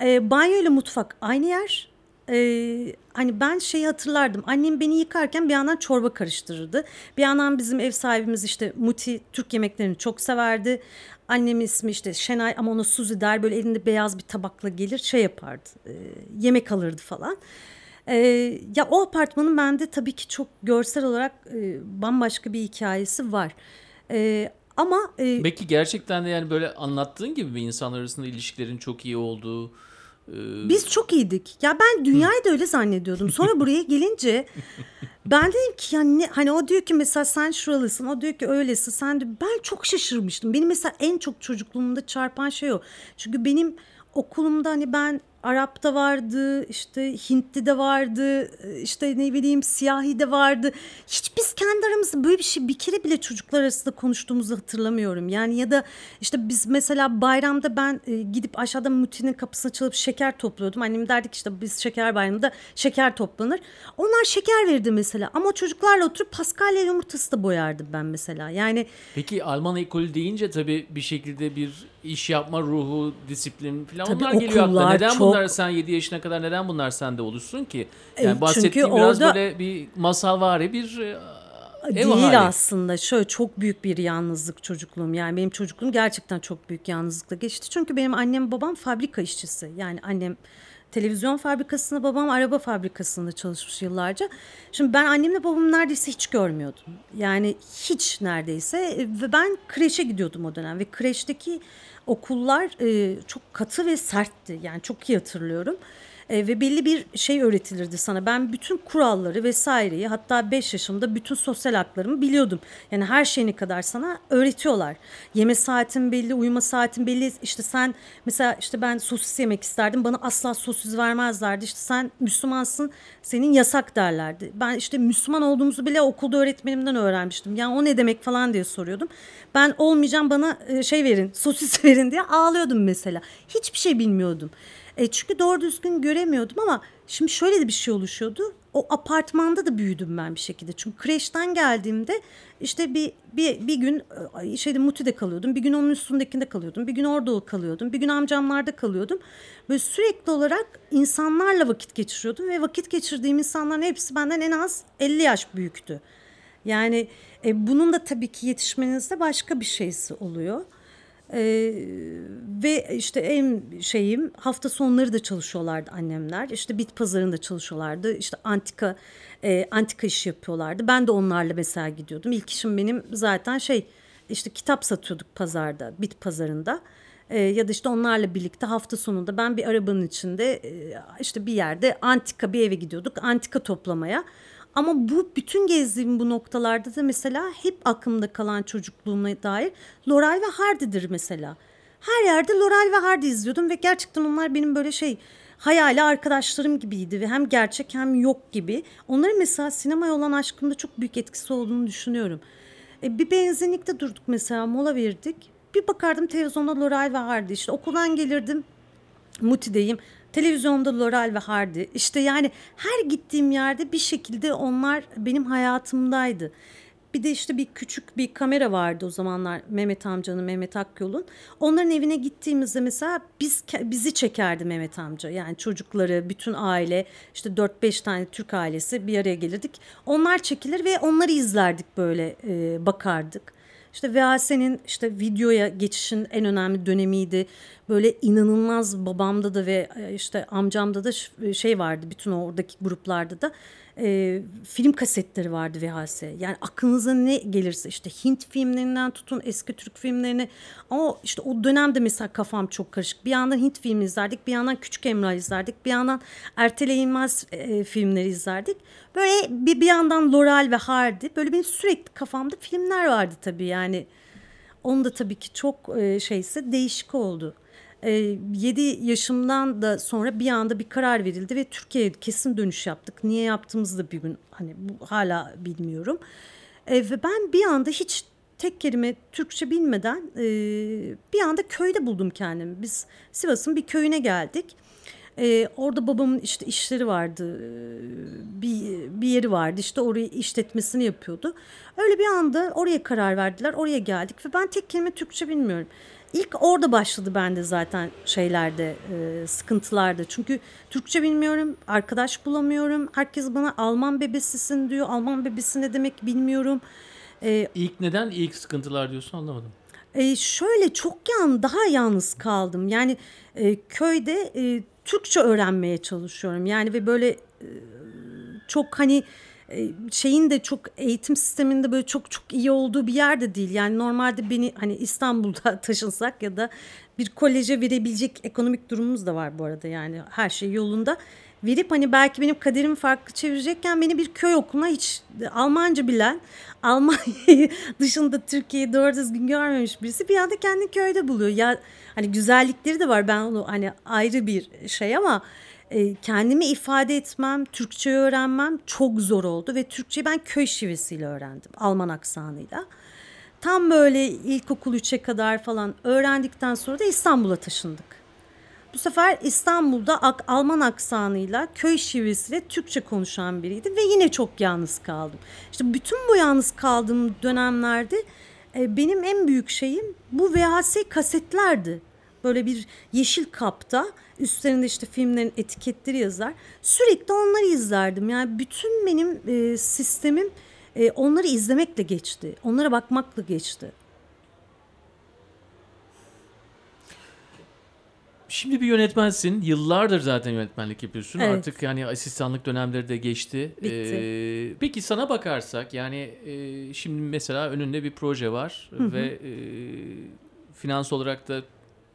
E, banyo ile mutfak aynı yer. E, hani ben şeyi hatırlardım. Annem beni yıkarken bir yandan çorba karıştırırdı. Bir yandan bizim ev sahibimiz işte Muti Türk yemeklerini çok severdi. Annem ismi işte Şenay ama ona Suzi der. Böyle elinde beyaz bir tabakla gelir şey yapardı. E, yemek alırdı falan. E, ya o apartmanın bende tabii ki çok görsel olarak e, bambaşka bir hikayesi var. E, ama e,
Peki gerçekten de yani böyle anlattığın gibi mi insanlar arasında ilişkilerin çok iyi olduğu? E,
Biz çok iyiydik. Ya ben dünyayı da öyle zannediyordum. Sonra buraya gelince ben dedim ki yani hani o diyor ki mesela sen şuralısın, o diyor ki öylesin. Sen de ben çok şaşırmıştım. Benim mesela en çok çocukluğumda çarpan şey o. Çünkü benim okulumda hani ben Arap da vardı, işte Hintli de vardı, işte ne bileyim siyahi de vardı. Hiç biz kendi aramızda böyle bir şey bir kere bile çocuklar arasında konuştuğumuzu hatırlamıyorum. Yani ya da işte biz mesela bayramda ben e, gidip aşağıda Muti'nin kapısına çalıp şeker topluyordum. Annem derdik işte biz şeker bayramında şeker toplanır. Onlar şeker verirdi mesela ama çocuklarla oturup paskalya yumurtası da boyardım ben mesela. Yani
Peki Alman ekolü deyince tabii bir şekilde bir iş yapma ruhu, disiplin falan tabii onlar geliyor aklına. Neden çok... bunlar sen 7 yaşına kadar neden bunlar sende oluşsun ki? Yani e, bahsettiğim Çünkü biraz orada... böyle bir masal var bir e, Ev
Değil
hali.
aslında. Şöyle çok büyük bir yalnızlık çocukluğum. Yani benim çocukluğum gerçekten çok büyük yalnızlıkla geçti. Çünkü benim annem babam fabrika işçisi. Yani annem televizyon fabrikasında, babam araba fabrikasında çalışmış yıllarca. Şimdi ben annemle babamı neredeyse hiç görmüyordum. Yani hiç neredeyse ve ben kreşe gidiyordum o dönem ve kreşteki okullar e, çok katı ve sertti. Yani çok iyi hatırlıyorum. E, ve belli bir şey öğretilirdi sana. Ben bütün kuralları vesaireyi hatta 5 yaşımda bütün sosyal haklarımı biliyordum. Yani her şeyini kadar sana öğretiyorlar. Yeme saatin belli, uyuma saatin belli. İşte sen mesela işte ben sosis yemek isterdim. Bana asla sosis vermezlerdi. İşte sen Müslümansın senin yasak derlerdi. Ben işte Müslüman olduğumuzu bile okulda öğretmenimden öğrenmiştim. Yani o ne demek falan diye soruyordum. Ben olmayacağım bana e, şey verin sosis verin diye ağlıyordum mesela. Hiçbir şey bilmiyordum. E, çünkü doğru düzgün göremiyordum ama şimdi şöyle de bir şey oluşuyordu. O apartmanda da büyüdüm ben bir şekilde. Çünkü kreşten geldiğimde işte bir bir bir gün e, şeyde Muti'de kalıyordum. Bir gün onun üstündekinde kalıyordum. Bir gün orada kalıyordum. Bir gün amcamlarda kalıyordum. Böyle sürekli olarak insanlarla vakit geçiriyordum ve vakit geçirdiğim insanların hepsi benden en az 50 yaş büyüktü. Yani e, bunun da tabii ki yetişmenizde başka bir şeysi oluyor. Ee, ve işte en şeyim hafta sonları da çalışıyorlardı annemler. İşte bit pazarında çalışıyorlardı. İşte antika e, antika işi yapıyorlardı. Ben de onlarla mesela gidiyordum. İlk işim benim zaten şey işte kitap satıyorduk pazarda, bit pazarında. E, ya da işte onlarla birlikte hafta sonunda ben bir arabanın içinde e, işte bir yerde antika bir eve gidiyorduk. Antika toplamaya. Ama bu bütün gezdiğim bu noktalarda da mesela hep aklımda kalan çocukluğuma dair Loral ve Hardy'dir mesela. Her yerde Loral ve Hardy izliyordum ve gerçekten onlar benim böyle şey hayali arkadaşlarım gibiydi ve hem gerçek hem yok gibi. Onların mesela sinemaya olan aşkımda çok büyük etkisi olduğunu düşünüyorum. E, bir benzinlikte durduk mesela mola verdik. Bir bakardım televizyonda Loral ve Hardy işte okuldan gelirdim Muti'deyim. Televizyonda Loral ve Hardy. İşte yani her gittiğim yerde bir şekilde onlar benim hayatımdaydı. Bir de işte bir küçük bir kamera vardı o zamanlar Mehmet amcanın, Mehmet Akyol'un. Onların evine gittiğimizde mesela biz bizi çekerdi Mehmet amca. Yani çocukları, bütün aile, işte 4-5 tane Türk ailesi bir araya gelirdik. Onlar çekilir ve onları izlerdik böyle e, bakardık. İşte VHS'nin işte videoya geçişin en önemli dönemiydi. Böyle inanılmaz babamda da ve e, işte amcamda da şey vardı bütün oradaki gruplarda da e, film kasetleri vardı VHS. Yani aklınıza ne gelirse işte Hint filmlerinden tutun eski Türk filmlerine ama işte o dönemde mesela kafam çok karışık. Bir yandan Hint filmi izlerdik, bir yandan Küçük Emrah izlerdik, bir yandan erteleyilmez e, filmleri izlerdik. Böyle bir, bir yandan Loral ve Hardy böyle benim sürekli kafamda filmler vardı tabii yani. Onu da tabii ki çok e, şeyse değişik oldu e, 7 yaşımdan da sonra bir anda bir karar verildi ve Türkiye'ye kesin dönüş yaptık. Niye yaptığımızı da bir gün hani bu, hala bilmiyorum. E, ve ben bir anda hiç tek kelime Türkçe bilmeden e, bir anda köyde buldum kendimi. Biz Sivas'ın bir köyüne geldik. Ee, orada babamın işte işleri vardı. Bir, bir yeri vardı. İşte orayı işletmesini yapıyordu. Öyle bir anda oraya karar verdiler. Oraya geldik ve ben tek kelime Türkçe bilmiyorum. İlk orada başladı bende zaten şeylerde e, sıkıntılarda. Çünkü Türkçe bilmiyorum, arkadaş bulamıyorum. Herkes bana Alman bebesisin diyor. Alman bebesi ne demek bilmiyorum.
E, ilk neden ilk sıkıntılar diyorsun anlamadım.
E, şöyle çok yan daha yalnız kaldım. Yani e, köyde e, Türkçe öğrenmeye çalışıyorum. Yani ve böyle e, çok hani şeyin de çok eğitim sisteminde böyle çok çok iyi olduğu bir yerde değil. Yani normalde beni hani İstanbul'da taşınsak ya da bir koleje verebilecek ekonomik durumumuz da var bu arada yani her şey yolunda. verip hani belki benim kaderimi farklı çevirecekken beni bir köy okuluna hiç Almanca bilen Almanya dışında Türkiye'yi doğru düzgün görmemiş birisi bir anda kendini köyde buluyor. Ya hani güzellikleri de var ben onu hani ayrı bir şey ama e, kendimi ifade etmem, Türkçe öğrenmem çok zor oldu ve Türkçeyi ben köy şivesiyle öğrendim. Alman aksanıyla. Tam böyle ilkokul 3'e kadar falan öğrendikten sonra da İstanbul'a taşındık. Bu sefer İstanbul'da ak, Alman aksanıyla köy şivesiyle Türkçe konuşan biriydi ve yine çok yalnız kaldım. İşte bütün bu yalnız kaldığım dönemlerde e, benim en büyük şeyim bu VHS kasetlerdi. Böyle bir yeşil kapta üstlerinde işte filmlerin etiketleri yazar. Sürekli onları izlerdim. Yani bütün benim e, sistemim e, onları izlemekle geçti. Onlara bakmakla geçti.
Şimdi bir yönetmensin. Yıllardır zaten yönetmenlik yapıyorsun.
Evet.
Artık yani asistanlık dönemleri de geçti.
Bitti.
Ee, peki sana bakarsak yani e, şimdi mesela önünde bir proje var ve e, finans olarak da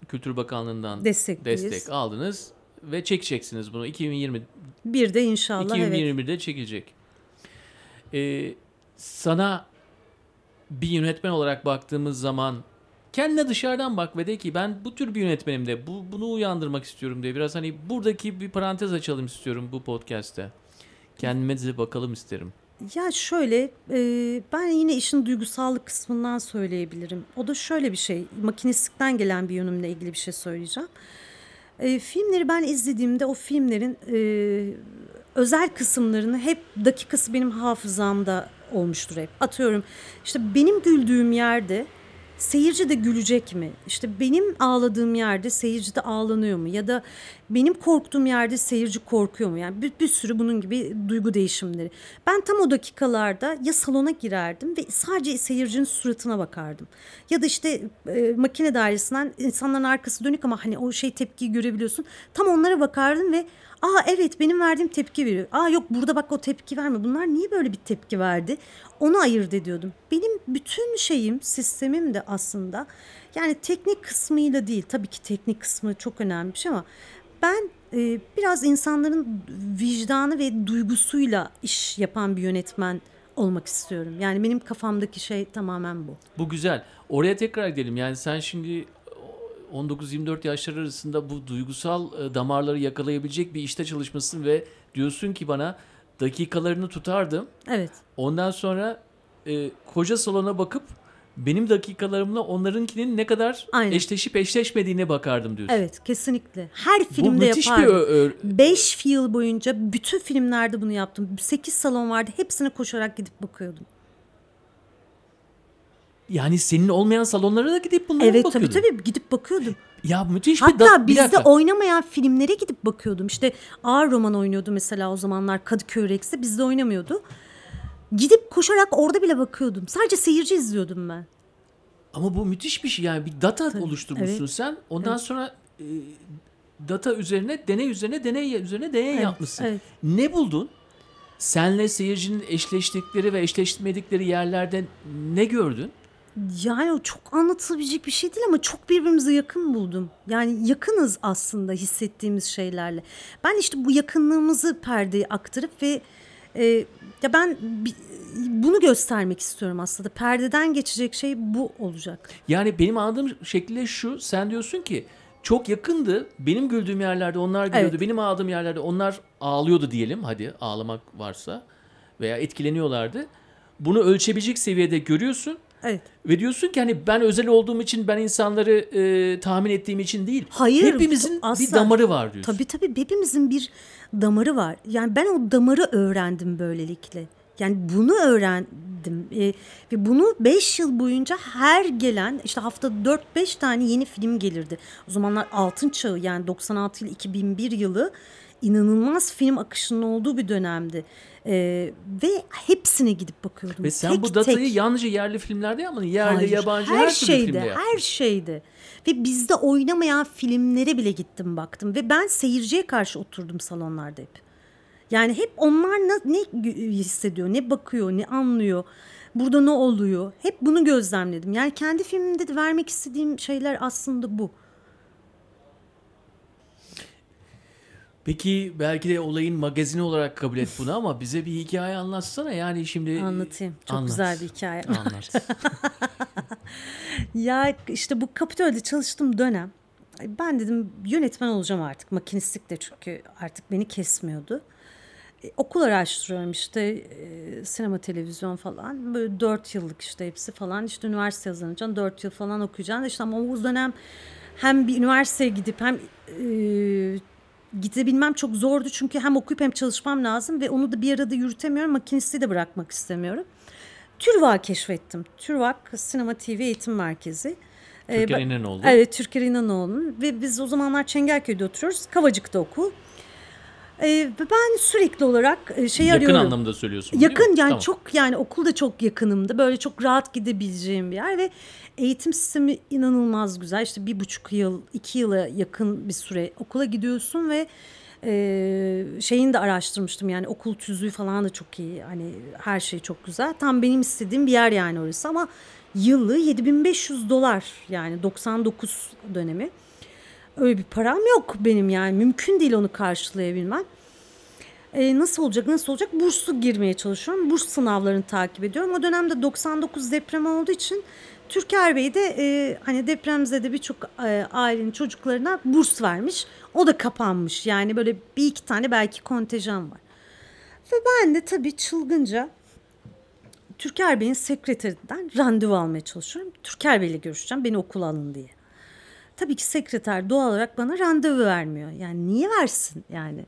Kültür Bakanlığı'ndan destek aldınız ve çekeceksiniz bunu 2020
Bir de inşallah evet.
2021'de çekilecek. Ee, sana bir yönetmen olarak baktığımız zaman kendine dışarıdan bak ve de ki ben bu tür bir yönetmenim de bu, bunu uyandırmak istiyorum diye biraz hani buradaki bir parantez açalım istiyorum bu podcast'te. Kendime de bakalım isterim.
Ya şöyle e, ben yine işin duygusallık kısmından söyleyebilirim. O da şöyle bir şey makinistlikten gelen bir yönümle ilgili bir şey söyleyeceğim. E, filmleri ben izlediğimde o filmlerin e, özel kısımlarını hep dakikası benim hafızamda olmuştur hep. Atıyorum işte benim güldüğüm yerde seyirci de gülecek mi? İşte benim ağladığım yerde seyirci de ağlanıyor mu? Ya da benim korktuğum yerde seyirci korkuyor mu? Yani bir, bir sürü bunun gibi duygu değişimleri. Ben tam o dakikalarda ya salona girerdim ve sadece seyircinin suratına bakardım. Ya da işte e, makine dairesinden insanların arkası dönük ama hani o şey tepkiyi görebiliyorsun. Tam onlara bakardım ve Aa evet benim verdiğim tepki veriyor. Aa yok burada bak o tepki verme. Bunlar niye böyle bir tepki verdi? Onu ayırt ediyordum. Benim bütün şeyim, sistemim de aslında yani teknik kısmıyla değil. Tabii ki teknik kısmı çok önemli bir şey ama ben e, biraz insanların vicdanı ve duygusuyla iş yapan bir yönetmen olmak istiyorum. Yani benim kafamdaki şey tamamen bu.
Bu güzel. Oraya tekrar gidelim. Yani sen şimdi 19-24 yaşlar arasında bu duygusal e, damarları yakalayabilecek bir işte çalışmasın ve diyorsun ki bana dakikalarını tutardım.
Evet.
Ondan sonra e, koca salona bakıp benim dakikalarımla onlarınkinin ne kadar
Aynen.
eşleşip eşleşmediğine bakardım diyorsun.
Evet kesinlikle. Her filmde
bir
yapardım.
ö-
5 yıl boyunca bütün filmlerde bunu yaptım. 8 salon vardı. Hepsine koşarak gidip bakıyordum.
Yani senin olmayan salonlara da gidip bunlara
evet
bakıyordun.
tabii tabii gidip bakıyordum.
Ya müthiş bir
Hatta
da- bir
bizde
dakika.
oynamayan filmlere gidip bakıyordum. İşte ağır roman oynuyordu mesela o zamanlar Kadıköy Rex'te. Bizde oynamıyordu. Gidip koşarak orada bile bakıyordum. Sadece seyirci izliyordum ben.
Ama bu müthiş bir şey yani bir data oluşturmuşsun
evet.
sen. Ondan sonra e, data üzerine, deney üzerine, deney üzerine deney
Evet,
yapmışsın.
evet.
Ne buldun? Senle seyircinin eşleştikleri ve eşleşmedikleri yerlerde ne gördün?
Yani çok anlatılabilecek bir şey değil ama çok birbirimize yakın buldum. Yani yakınız aslında hissettiğimiz şeylerle. Ben işte bu yakınlığımızı perdeye aktarıp ve e, ya ben bunu göstermek istiyorum aslında. Perdeden geçecek şey bu olacak.
Yani benim anladığım şekilde şu. Sen diyorsun ki çok yakındı. Benim güldüğüm yerlerde onlar gülüyordu.
Evet.
Benim ağladığım yerlerde onlar ağlıyordu diyelim. Hadi ağlamak varsa veya etkileniyorlardı. Bunu ölçebilecek seviyede görüyorsun.
Evet.
Ve diyorsun ki hani ben özel olduğum için ben insanları e, tahmin ettiğim için değil.
Hayır,
Hepimizin
asla.
bir damarı var diyorsun.
Tabii tabii hepimizin bir damarı var. Yani ben o damarı öğrendim böylelikle. Yani bunu öğrendim Ee, ve bunu 5 yıl boyunca her gelen işte haftada 4-5 tane yeni film gelirdi. O zamanlar altın çağı yani 96 ile 2001 yılı inanılmaz film akışının olduğu bir dönemdi. Ee, ve hepsine gidip bakıyordum.
Ve sen
Tek
bu datayı
tek.
yalnızca yerli filmlerde yapmadın. Yerli,
Hayır,
yabancı her,
her şeyde,
filmde yaptın.
her şeyde. Ve bizde oynamayan filmlere bile gittim baktım ve ben seyirciye karşı oturdum salonlarda hep. Yani hep onlar ne, ne hissediyor, ne bakıyor, ne anlıyor, burada ne oluyor. Hep bunu gözlemledim. Yani kendi filmimde de vermek istediğim şeyler aslında bu.
Peki belki de olayın magazini olarak kabul et bunu ama bize bir hikaye anlatsana. Yani şimdi
Anlatayım. Çok
Anlat.
güzel bir hikaye.
anlat.
Ya işte bu Kapitol'de çalıştığım dönem ben dedim yönetmen olacağım artık. Makinistlik de çünkü artık beni kesmiyordu. E, okul araştırıyorum işte e, sinema televizyon falan böyle dört yıllık işte hepsi falan işte üniversite yazanacaksın dört yıl falan okuyacaksın işte ama o dönem hem bir üniversiteye gidip hem e, gidebilmem çok zordu çünkü hem okuyup hem çalışmam lazım ve onu da bir arada yürütemiyorum makinistliği de bırakmak istemiyorum. TÜRVAK keşfettim. TÜRVAK Sinema TV Eğitim Merkezi. Ee,
Türkan
ben-
İnanoğlu.
Evet Türker İnanoğlu'nun ve biz o zamanlar Çengelköy'de oturuyoruz. Kavacık'ta okul. Ee, ben sürekli olarak şey
Yakın
arıyorum.
anlamda söylüyorsun.
Yakın yani
Tamam.
çok yani okulda çok yakınımdı. Böyle çok rahat gidebileceğim bir yer ve eğitim sistemi inanılmaz güzel. İşte bir buçuk yıl, iki yıla yakın bir süre okula gidiyorsun ve e, şeyini de araştırmıştım. Yani okul tüzüğü falan da çok iyi. Hani her şey çok güzel. Tam benim istediğim bir yer yani orası ama yıllığı 7500 dolar yani 99 dönemi. Öyle bir param yok benim yani mümkün değil onu karşılayabilmem. E, nasıl olacak nasıl olacak burslu girmeye çalışıyorum. Burs sınavlarını takip ediyorum. O dönemde 99 deprem olduğu için Türker Bey de e, hani depremzede birçok e, ailenin çocuklarına burs vermiş. O da kapanmış yani böyle bir iki tane belki kontenjan var. Ve ben de tabii çılgınca Türker Bey'in sekreterinden randevu almaya çalışıyorum. Türker Bey'le görüşeceğim beni okula alın diye. Tabii ki sekreter doğal olarak bana randevu vermiyor. Yani niye versin yani?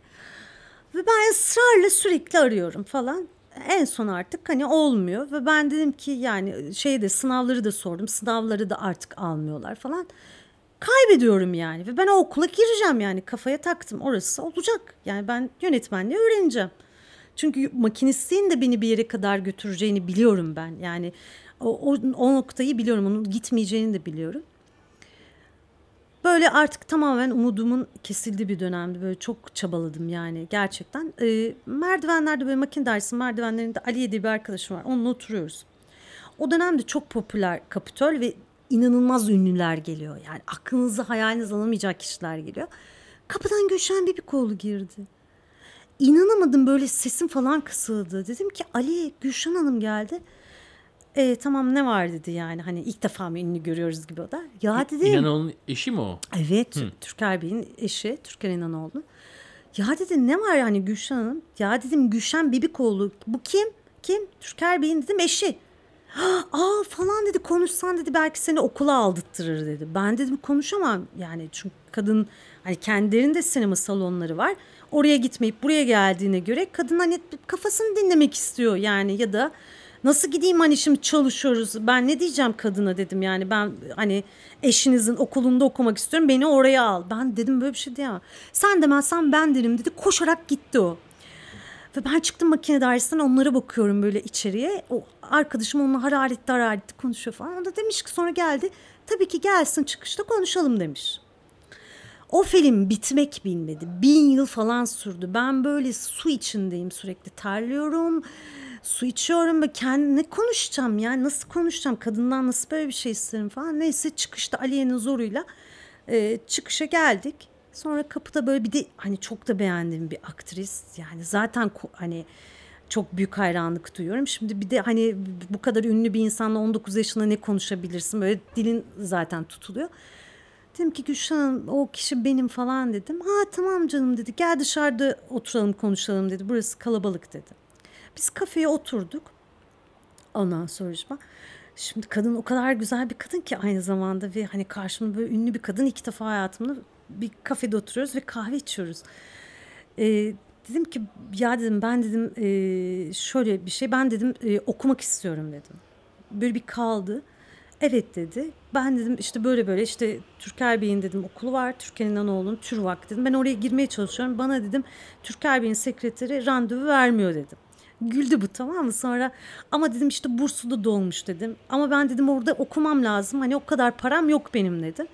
Ve ben ısrarla sürekli arıyorum falan. En son artık hani olmuyor ve ben dedim ki yani şeyde sınavları da sordum. Sınavları da artık almıyorlar falan. Kaybediyorum yani ve ben o okula gireceğim yani kafaya taktım. Orası olacak. Yani ben yönetmenliği öğreneceğim. Çünkü makinistliğin de beni bir yere kadar götüreceğini biliyorum ben. Yani o, o, o noktayı biliyorum. Onun gitmeyeceğini de biliyorum. Böyle artık tamamen umudumun kesildiği bir dönemdi. Böyle çok çabaladım yani gerçekten. Ee, merdivenlerde böyle makine dersi merdivenlerinde Aliye diye bir arkadaşım var. Onunla oturuyoruz. O dönemde çok popüler Kapitol ve inanılmaz ünlüler geliyor. Yani aklınızı hayaliniz alamayacak kişiler geliyor. Kapıdan Gülşen Bibikoğlu girdi. İnanamadım böyle sesim falan kısıldı. Dedim ki Ali Gülşen Hanım geldi. E, tamam ne var dedi yani hani ilk defa mı ünlü görüyoruz gibi o da. Ya dedim.
İnanoğlu'nun eşi mi o?
Evet Türker Bey'in eşi Türker İnanoğlu. Ya dedi ne var yani Gülşen Hanım? Ya dedim Gülşen Bibikoğlu bu kim? Kim? Türker Bey'in dedim eşi. Aa falan dedi konuşsan dedi belki seni okula aldırtırır dedi. Ben dedim konuşamam yani çünkü kadın hani kendilerinde sinema salonları var. Oraya gitmeyip buraya geldiğine göre kadın hani kafasını dinlemek istiyor yani ya da nasıl gideyim hani şimdi çalışıyoruz ben ne diyeceğim kadına dedim yani ben hani eşinizin okulunda okumak istiyorum beni oraya al. Ben dedim böyle bir şey diyemem. Sen demezsen ben derim dedi koşarak gitti o. Ve ben çıktım makine dairesinden onlara bakıyorum böyle içeriye. O arkadaşım onunla hararetli hararetli konuşuyor falan. O da demiş ki sonra geldi. Tabii ki gelsin çıkışta konuşalım demiş. O film bitmek bilmedi. Bin yıl falan sürdü. Ben böyle su içindeyim sürekli terliyorum. Su içiyorum ve kendi ne konuşacağım yani nasıl konuşacağım kadından nasıl böyle bir şey isterim falan. Neyse çıkışta Aliye'nin zoruyla e, çıkışa geldik. Sonra kapıda böyle bir de hani çok da beğendiğim bir aktris. Yani zaten hani çok büyük hayranlık duyuyorum. Şimdi bir de hani bu kadar ünlü bir insanla 19 yaşında ne konuşabilirsin? Böyle dilin zaten tutuluyor. Dedim ki Gülşen Hanım o kişi benim falan dedim. Ha tamam canım dedi. Gel dışarıda oturalım konuşalım dedi. Burası kalabalık dedi. Biz kafeye oturduk. Ondan sonra Şimdi kadın o kadar güzel bir kadın ki aynı zamanda ve hani karşımda böyle ünlü bir kadın ilk defa hayatımda bir kafede oturuyoruz ve kahve içiyoruz. Ee, dedim ki ya dedim ben dedim e, şöyle bir şey ben dedim e, okumak istiyorum dedim. Böyle bir kaldı. Evet dedi. Ben dedim işte böyle böyle işte Türker Bey'in dedim okulu var. Türker İnanoğlu'nun TÜRVAK dedim. Ben oraya girmeye çalışıyorum. Bana dedim Türker Bey'in sekreteri randevu vermiyor dedim. Güldü bu tamam mı? Sonra ama dedim işte bursu da dolmuş dedim. Ama ben dedim orada okumam lazım. Hani o kadar param yok benim dedim.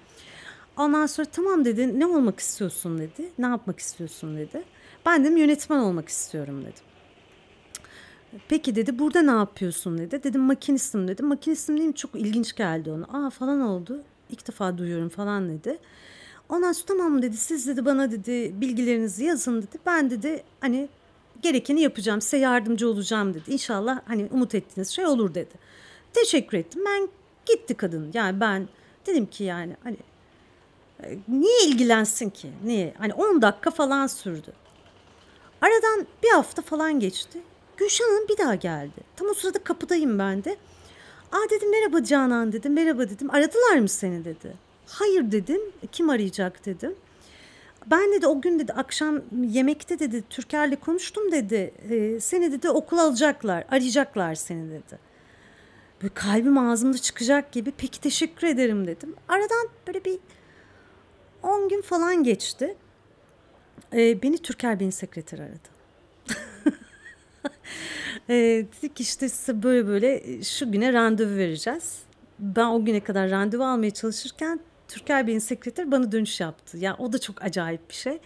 Ondan sonra tamam dedi. Ne olmak istiyorsun dedi. Ne yapmak istiyorsun dedi. Ben dedim yönetmen olmak istiyorum dedim. Peki dedi burada ne yapıyorsun dedi. Dedim makinistim dedim. Makinistim dedim çok ilginç geldi ona. Aa falan oldu. İlk defa duyuyorum falan dedi. Ondan sonra tamam dedi siz dedi bana dedi bilgilerinizi yazın dedi. Ben dedi hani gerekeni yapacağım size yardımcı olacağım dedi. İnşallah hani umut ettiğiniz şey olur dedi. Teşekkür ettim. Ben gitti kadın. Yani ben dedim ki yani hani e, niye ilgilensin ki? Niye? Hani 10 dakika falan sürdü. Aradan bir hafta falan geçti. Gülşen Hanım bir daha geldi. Tam o sırada kapıdayım ben de. Aa dedim merhaba Canan dedim. Merhaba dedim. Aradılar mı seni dedi. Hayır dedim. Kim arayacak dedim. Ben dedi o gün dedi akşam yemekte dedi Türker'le konuştum dedi. E, seni dedi okul alacaklar. Arayacaklar seni dedi. Böyle kalbim ağzımda çıkacak gibi peki teşekkür ederim dedim. Aradan böyle bir 10 gün falan geçti. E, beni Türker Bey'in sekreteri aradı. e, dedik işte böyle böyle şu güne randevu vereceğiz. Ben o güne kadar randevu almaya çalışırken Türker Bey'in sekreteri bana dönüş yaptı. Yani o da çok acayip bir şey.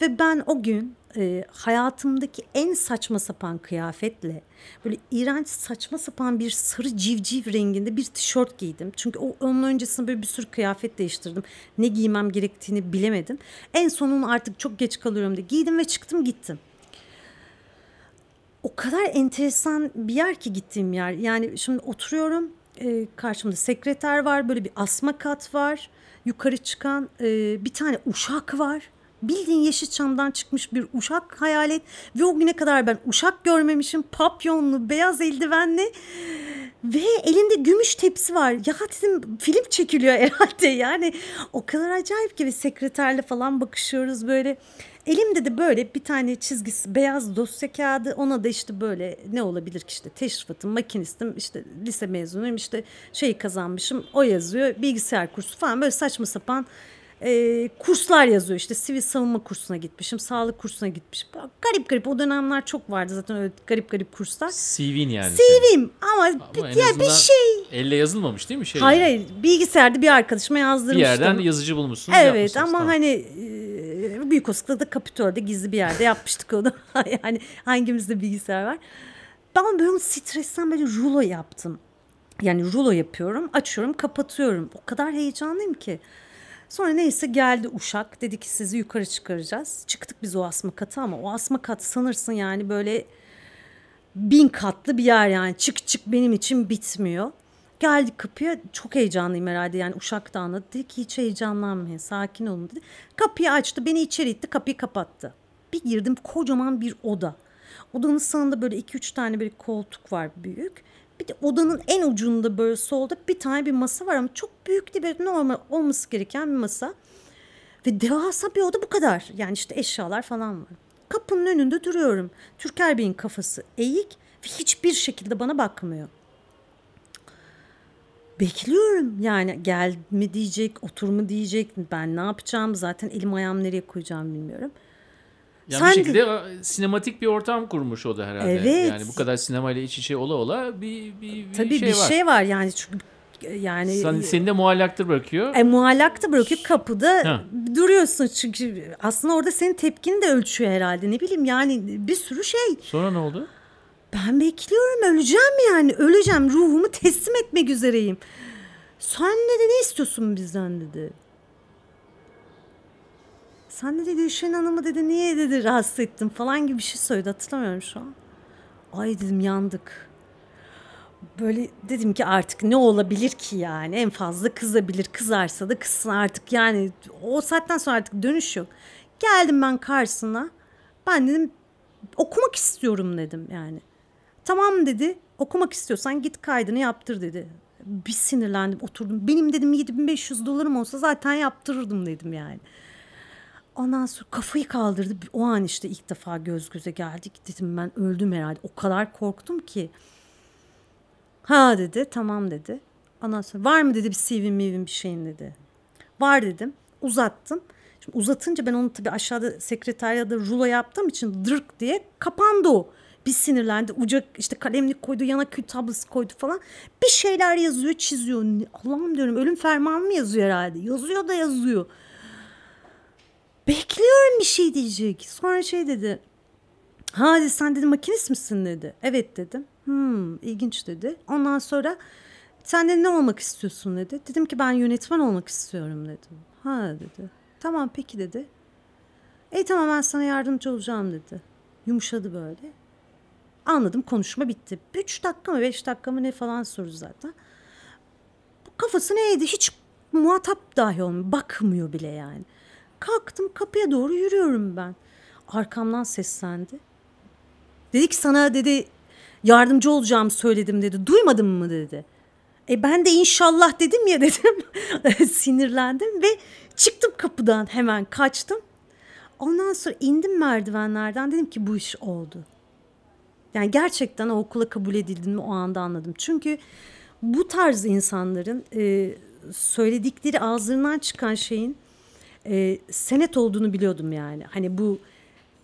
Ve ben o gün e, hayatımdaki en saçma sapan kıyafetle böyle iğrenç saçma sapan bir sarı civciv renginde bir tişört giydim. Çünkü o, onun öncesinde böyle bir sürü kıyafet değiştirdim. Ne giymem gerektiğini bilemedim. En sonunu artık çok geç kalıyorum diye giydim ve çıktım gittim. O kadar enteresan bir yer ki gittiğim yer. Yani şimdi oturuyorum e, karşımda sekreter var böyle bir asma kat var yukarı çıkan e, bir tane uşak var bildiğin Yeşilçam'dan çıkmış bir uşak hayal et ve o güne kadar ben uşak görmemişim papyonlu beyaz eldivenli ve elinde gümüş tepsi var. Ya dedim film çekiliyor herhalde yani. O kadar acayip ki ve sekreterle falan bakışıyoruz böyle. Elimde de böyle bir tane çizgisi beyaz dosya kağıdı ona da işte böyle ne olabilir ki işte teşrifatım, makinistim, işte lise mezunuyum, işte şeyi kazanmışım o yazıyor bilgisayar kursu falan böyle saçma sapan e, kurslar yazıyor işte sivil savunma kursuna gitmişim, sağlık kursuna gitmişim. Garip garip o dönemler çok vardı zaten öyle garip garip kurslar.
CV'in yani.
CV'm ama, ama diğer bir şey.
Elle yazılmamış değil mi? Şey
hayır hayır bilgisayarda bir arkadaşıma yazdırmıştım.
Bir yerden yazıcı bulmuşsunuz.
Evet ama tamam. hani büyük olasılıkla kapitörde gizli bir yerde yapmıştık onu. yani hangimizde bilgisayar var. Ben böyle stresten böyle rulo yaptım. Yani rulo yapıyorum, açıyorum, kapatıyorum. O kadar heyecanlıyım ki. Sonra neyse geldi Uşak. Dedi ki sizi yukarı çıkaracağız. Çıktık biz o asma katı ama o asma kat sanırsın yani böyle bin katlı bir yer yani. Çık çık benim için bitmiyor. Geldik kapıya çok heyecanlıyım herhalde yani Uşak da anladı. Dedi ki hiç heyecanlanmayın sakin olun dedi. Kapıyı açtı beni içeri itti kapıyı kapattı. Bir girdim kocaman bir oda. Odanın sağında böyle iki üç tane bir koltuk var büyük. Bir de odanın en ucunda böyle solda bir tane bir masa var ama çok büyük değil böyle normal olması gereken bir masa. Ve devasa bir oda bu kadar. Yani işte eşyalar falan var. Kapının önünde duruyorum. Türker Bey'in kafası eğik ve hiçbir şekilde bana bakmıyor. Bekliyorum yani gel mi diyecek, otur mu diyecek, ben ne yapacağım zaten elim ayağım nereye koyacağım bilmiyorum.
Yani Sen bir şekilde de... sinematik bir ortam kurmuş o da herhalde. Evet. Yani bu kadar sinemayla iç içe ola ola bir, bir, bir
Tabii
şey
bir
var.
şey var yani çünkü yani
Sen, seni de muallakta bırakıyor.
E, muallakta bırakıyor kapıda ha. duruyorsun çünkü aslında orada senin tepkini de ölçüyor herhalde ne bileyim yani bir sürü şey.
Sonra ne oldu?
Ben bekliyorum öleceğim yani öleceğim ruhumu teslim etmek üzereyim. Sen dedi ne istiyorsun bizden dedi. Sen dedi Gülşen Hanım'ı dedi niye dedi rahatsız ettin falan gibi bir şey söyledi hatırlamıyorum şu an. Ay dedim yandık. Böyle dedim ki artık ne olabilir ki yani en fazla kızabilir kızarsa da kızsın artık yani o saatten sonra artık dönüş yok. Geldim ben karşısına ben dedim okumak istiyorum dedim yani. Tamam dedi okumak istiyorsan git kaydını yaptır dedi. Bir sinirlendim oturdum benim dedim 7500 dolarım olsa zaten yaptırırdım dedim yani. Ondan sonra kafayı kaldırdı. O an işte ilk defa göz göze geldik. Dedim ben öldüm herhalde. O kadar korktum ki. Ha dedi tamam dedi. Ondan sonra var mı dedi bir CV'm mivim bir şeyin dedi. Var dedim. Uzattım. Şimdi uzatınca ben onu tabii aşağıda sekreteryada rulo yaptığım için dırk diye kapandı o. Bir sinirlendi. Uca işte kalemlik koydu, yana kül tablosu koydu falan. Bir şeyler yazıyor, çiziyor. Allah'ım diyorum ölüm fermanı mı yazıyor herhalde? Yazıyor da yazıyor. Bekliyorum bir şey diyecek. Sonra şey dedi. Hadi sen dedi makinist misin dedi. Evet dedim. Hmm, ilginç dedi. Ondan sonra sen de ne olmak istiyorsun dedi. Dedim ki ben yönetmen olmak istiyorum dedim. Ha dedi. Tamam peki dedi. E tamam ben sana yardımcı olacağım dedi. Yumuşadı böyle. Anladım konuşma bitti. Üç dakika mı beş dakika mı ne falan soru zaten. Bu kafası neydi hiç muhatap dahi olmuyor. Bakmıyor bile yani. Kalktım kapıya doğru yürüyorum ben. Arkamdan seslendi. Dedi ki sana dedi yardımcı olacağım söyledim dedi. Duymadın mı dedi. E ben de inşallah dedim ya dedim. Sinirlendim ve çıktım kapıdan hemen kaçtım. Ondan sonra indim merdivenlerden dedim ki bu iş oldu. Yani gerçekten o okula kabul edildiğini o anda anladım. Çünkü bu tarz insanların e, söyledikleri ağzından çıkan şeyin e, senet olduğunu biliyordum yani. Hani bu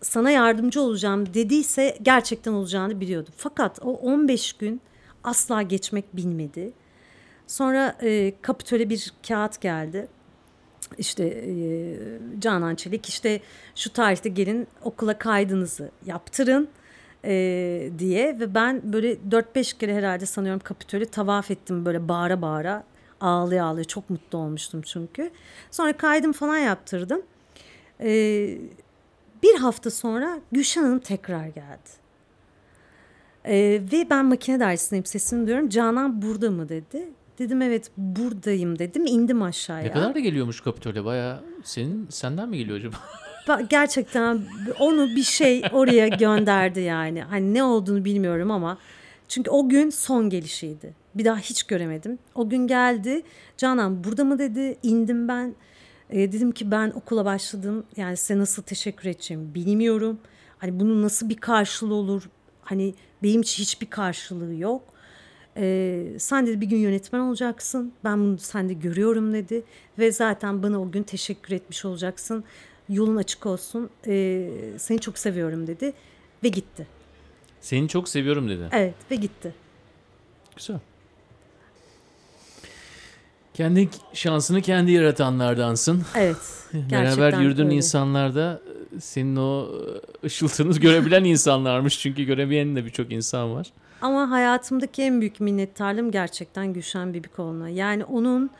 sana yardımcı olacağım dediyse gerçekten olacağını biliyordum. Fakat o 15 gün asla geçmek bilmedi. Sonra e, Kapitol'e bir kağıt geldi. İşte e, Canan Çelik işte şu tarihte gelin okula kaydınızı yaptırın e, diye ve ben böyle 4-5 kere herhalde sanıyorum Kapitol'ü tavaf ettim böyle bağıra bağıra ağlaya ağlaya çok mutlu olmuştum çünkü. Sonra kaydım falan yaptırdım. E, bir hafta sonra Gülşen Hanım tekrar geldi. Ee, ve ben makine dersindeyim sesini duyuyorum. Canan burada mı dedi. Dedim evet buradayım dedim. indim aşağıya.
Ne kadar da geliyormuş Kapitol'e baya. Senin senden mi geliyor acaba?
Gerçekten onu bir şey oraya gönderdi yani. Hani ne olduğunu bilmiyorum ama. Çünkü o gün son gelişiydi. Bir daha hiç göremedim. O gün geldi. Canan burada mı dedi. indim ben. E, dedim ki ben okula başladım. Yani size nasıl teşekkür edeceğimi bilmiyorum. Hani bunun nasıl bir karşılığı olur? Hani benim için hiçbir karşılığı yok. E, sen dedi bir gün yönetmen olacaksın. Ben bunu sende görüyorum dedi. Ve zaten bana o gün teşekkür etmiş olacaksın. Yolun açık olsun. E, seni çok seviyorum dedi. Ve gitti.
Seni çok seviyorum dedi.
Evet ve gitti.
Güzel. Kendi şansını kendi yaratanlardansın.
Evet.
Beraber yürüdüğün öyle. insanlar da senin o ışıltını görebilen insanlarmış. Çünkü göremeyen de birçok insan var.
Ama hayatımdaki en büyük minnettarlığım gerçekten Gülşen Bibikoğlu'na. Yani onun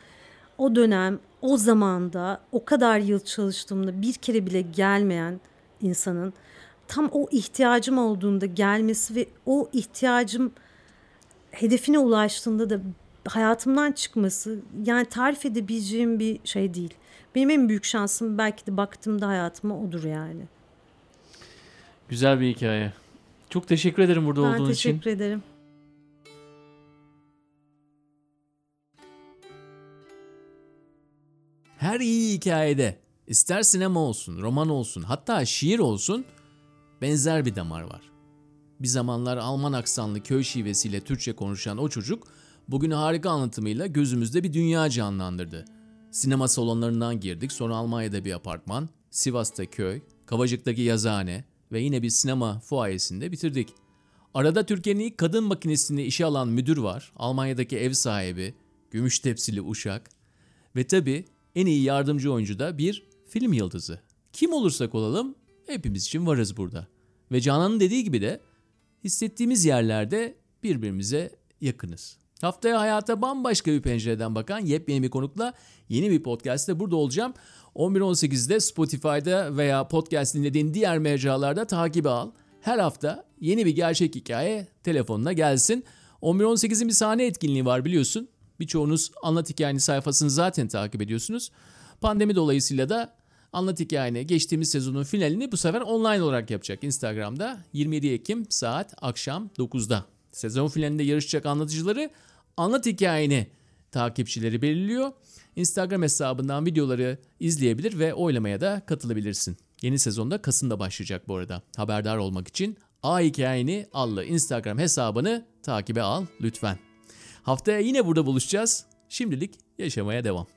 o dönem, o zamanda, o kadar yıl çalıştığımda bir kere bile gelmeyen insanın tam o ihtiyacım olduğunda gelmesi ve o ihtiyacım hedefine ulaştığında da hayatımdan çıkması yani tarif edebileceğim bir şey değil. Benim en büyük şansım belki de baktığımda hayatıma odur yani.
Güzel bir hikaye. Çok teşekkür ederim burada
ben
olduğun için.
Ben teşekkür ederim.
Her iyi hikayede ister sinema olsun, roman olsun, hatta şiir olsun benzer bir damar var. Bir zamanlar Alman aksanlı köy şivesiyle Türkçe konuşan o çocuk bugün harika anlatımıyla gözümüzde bir dünya canlandırdı. Sinema salonlarından girdik, sonra Almanya'da bir apartman, Sivas'ta köy, Kavacık'taki yazıhane ve yine bir sinema fuayesinde bitirdik. Arada Türkiye'nin ilk kadın makinesini işe alan müdür var, Almanya'daki ev sahibi, gümüş tepsili uşak ve tabi en iyi yardımcı oyuncu da bir film yıldızı. Kim olursak olalım hepimiz için varız burada. Ve Canan'ın dediği gibi de hissettiğimiz yerlerde birbirimize yakınız. Haftaya hayata bambaşka bir pencereden bakan yepyeni bir konukla yeni bir podcast'te burada olacağım. 11.18'de Spotify'da veya podcast dinlediğin diğer mecralarda takibi al. Her hafta yeni bir gerçek hikaye telefonuna gelsin. 11.18'in bir sahne etkinliği var biliyorsun. Birçoğunuz Anlat Hikayeni sayfasını zaten takip ediyorsunuz. Pandemi dolayısıyla da Anlat Hikayeni geçtiğimiz sezonun finalini bu sefer online olarak yapacak Instagram'da 27 Ekim saat akşam 9'da. Sezon finalinde yarışacak anlatıcıları Anlat Hikayeni takipçileri belirliyor. Instagram hesabından videoları izleyebilir ve oylamaya da katılabilirsin. Yeni sezonda Kasım'da başlayacak bu arada. Haberdar olmak için A Hikayeni adlı Instagram hesabını takibe al lütfen. Haftaya yine burada buluşacağız. Şimdilik yaşamaya devam.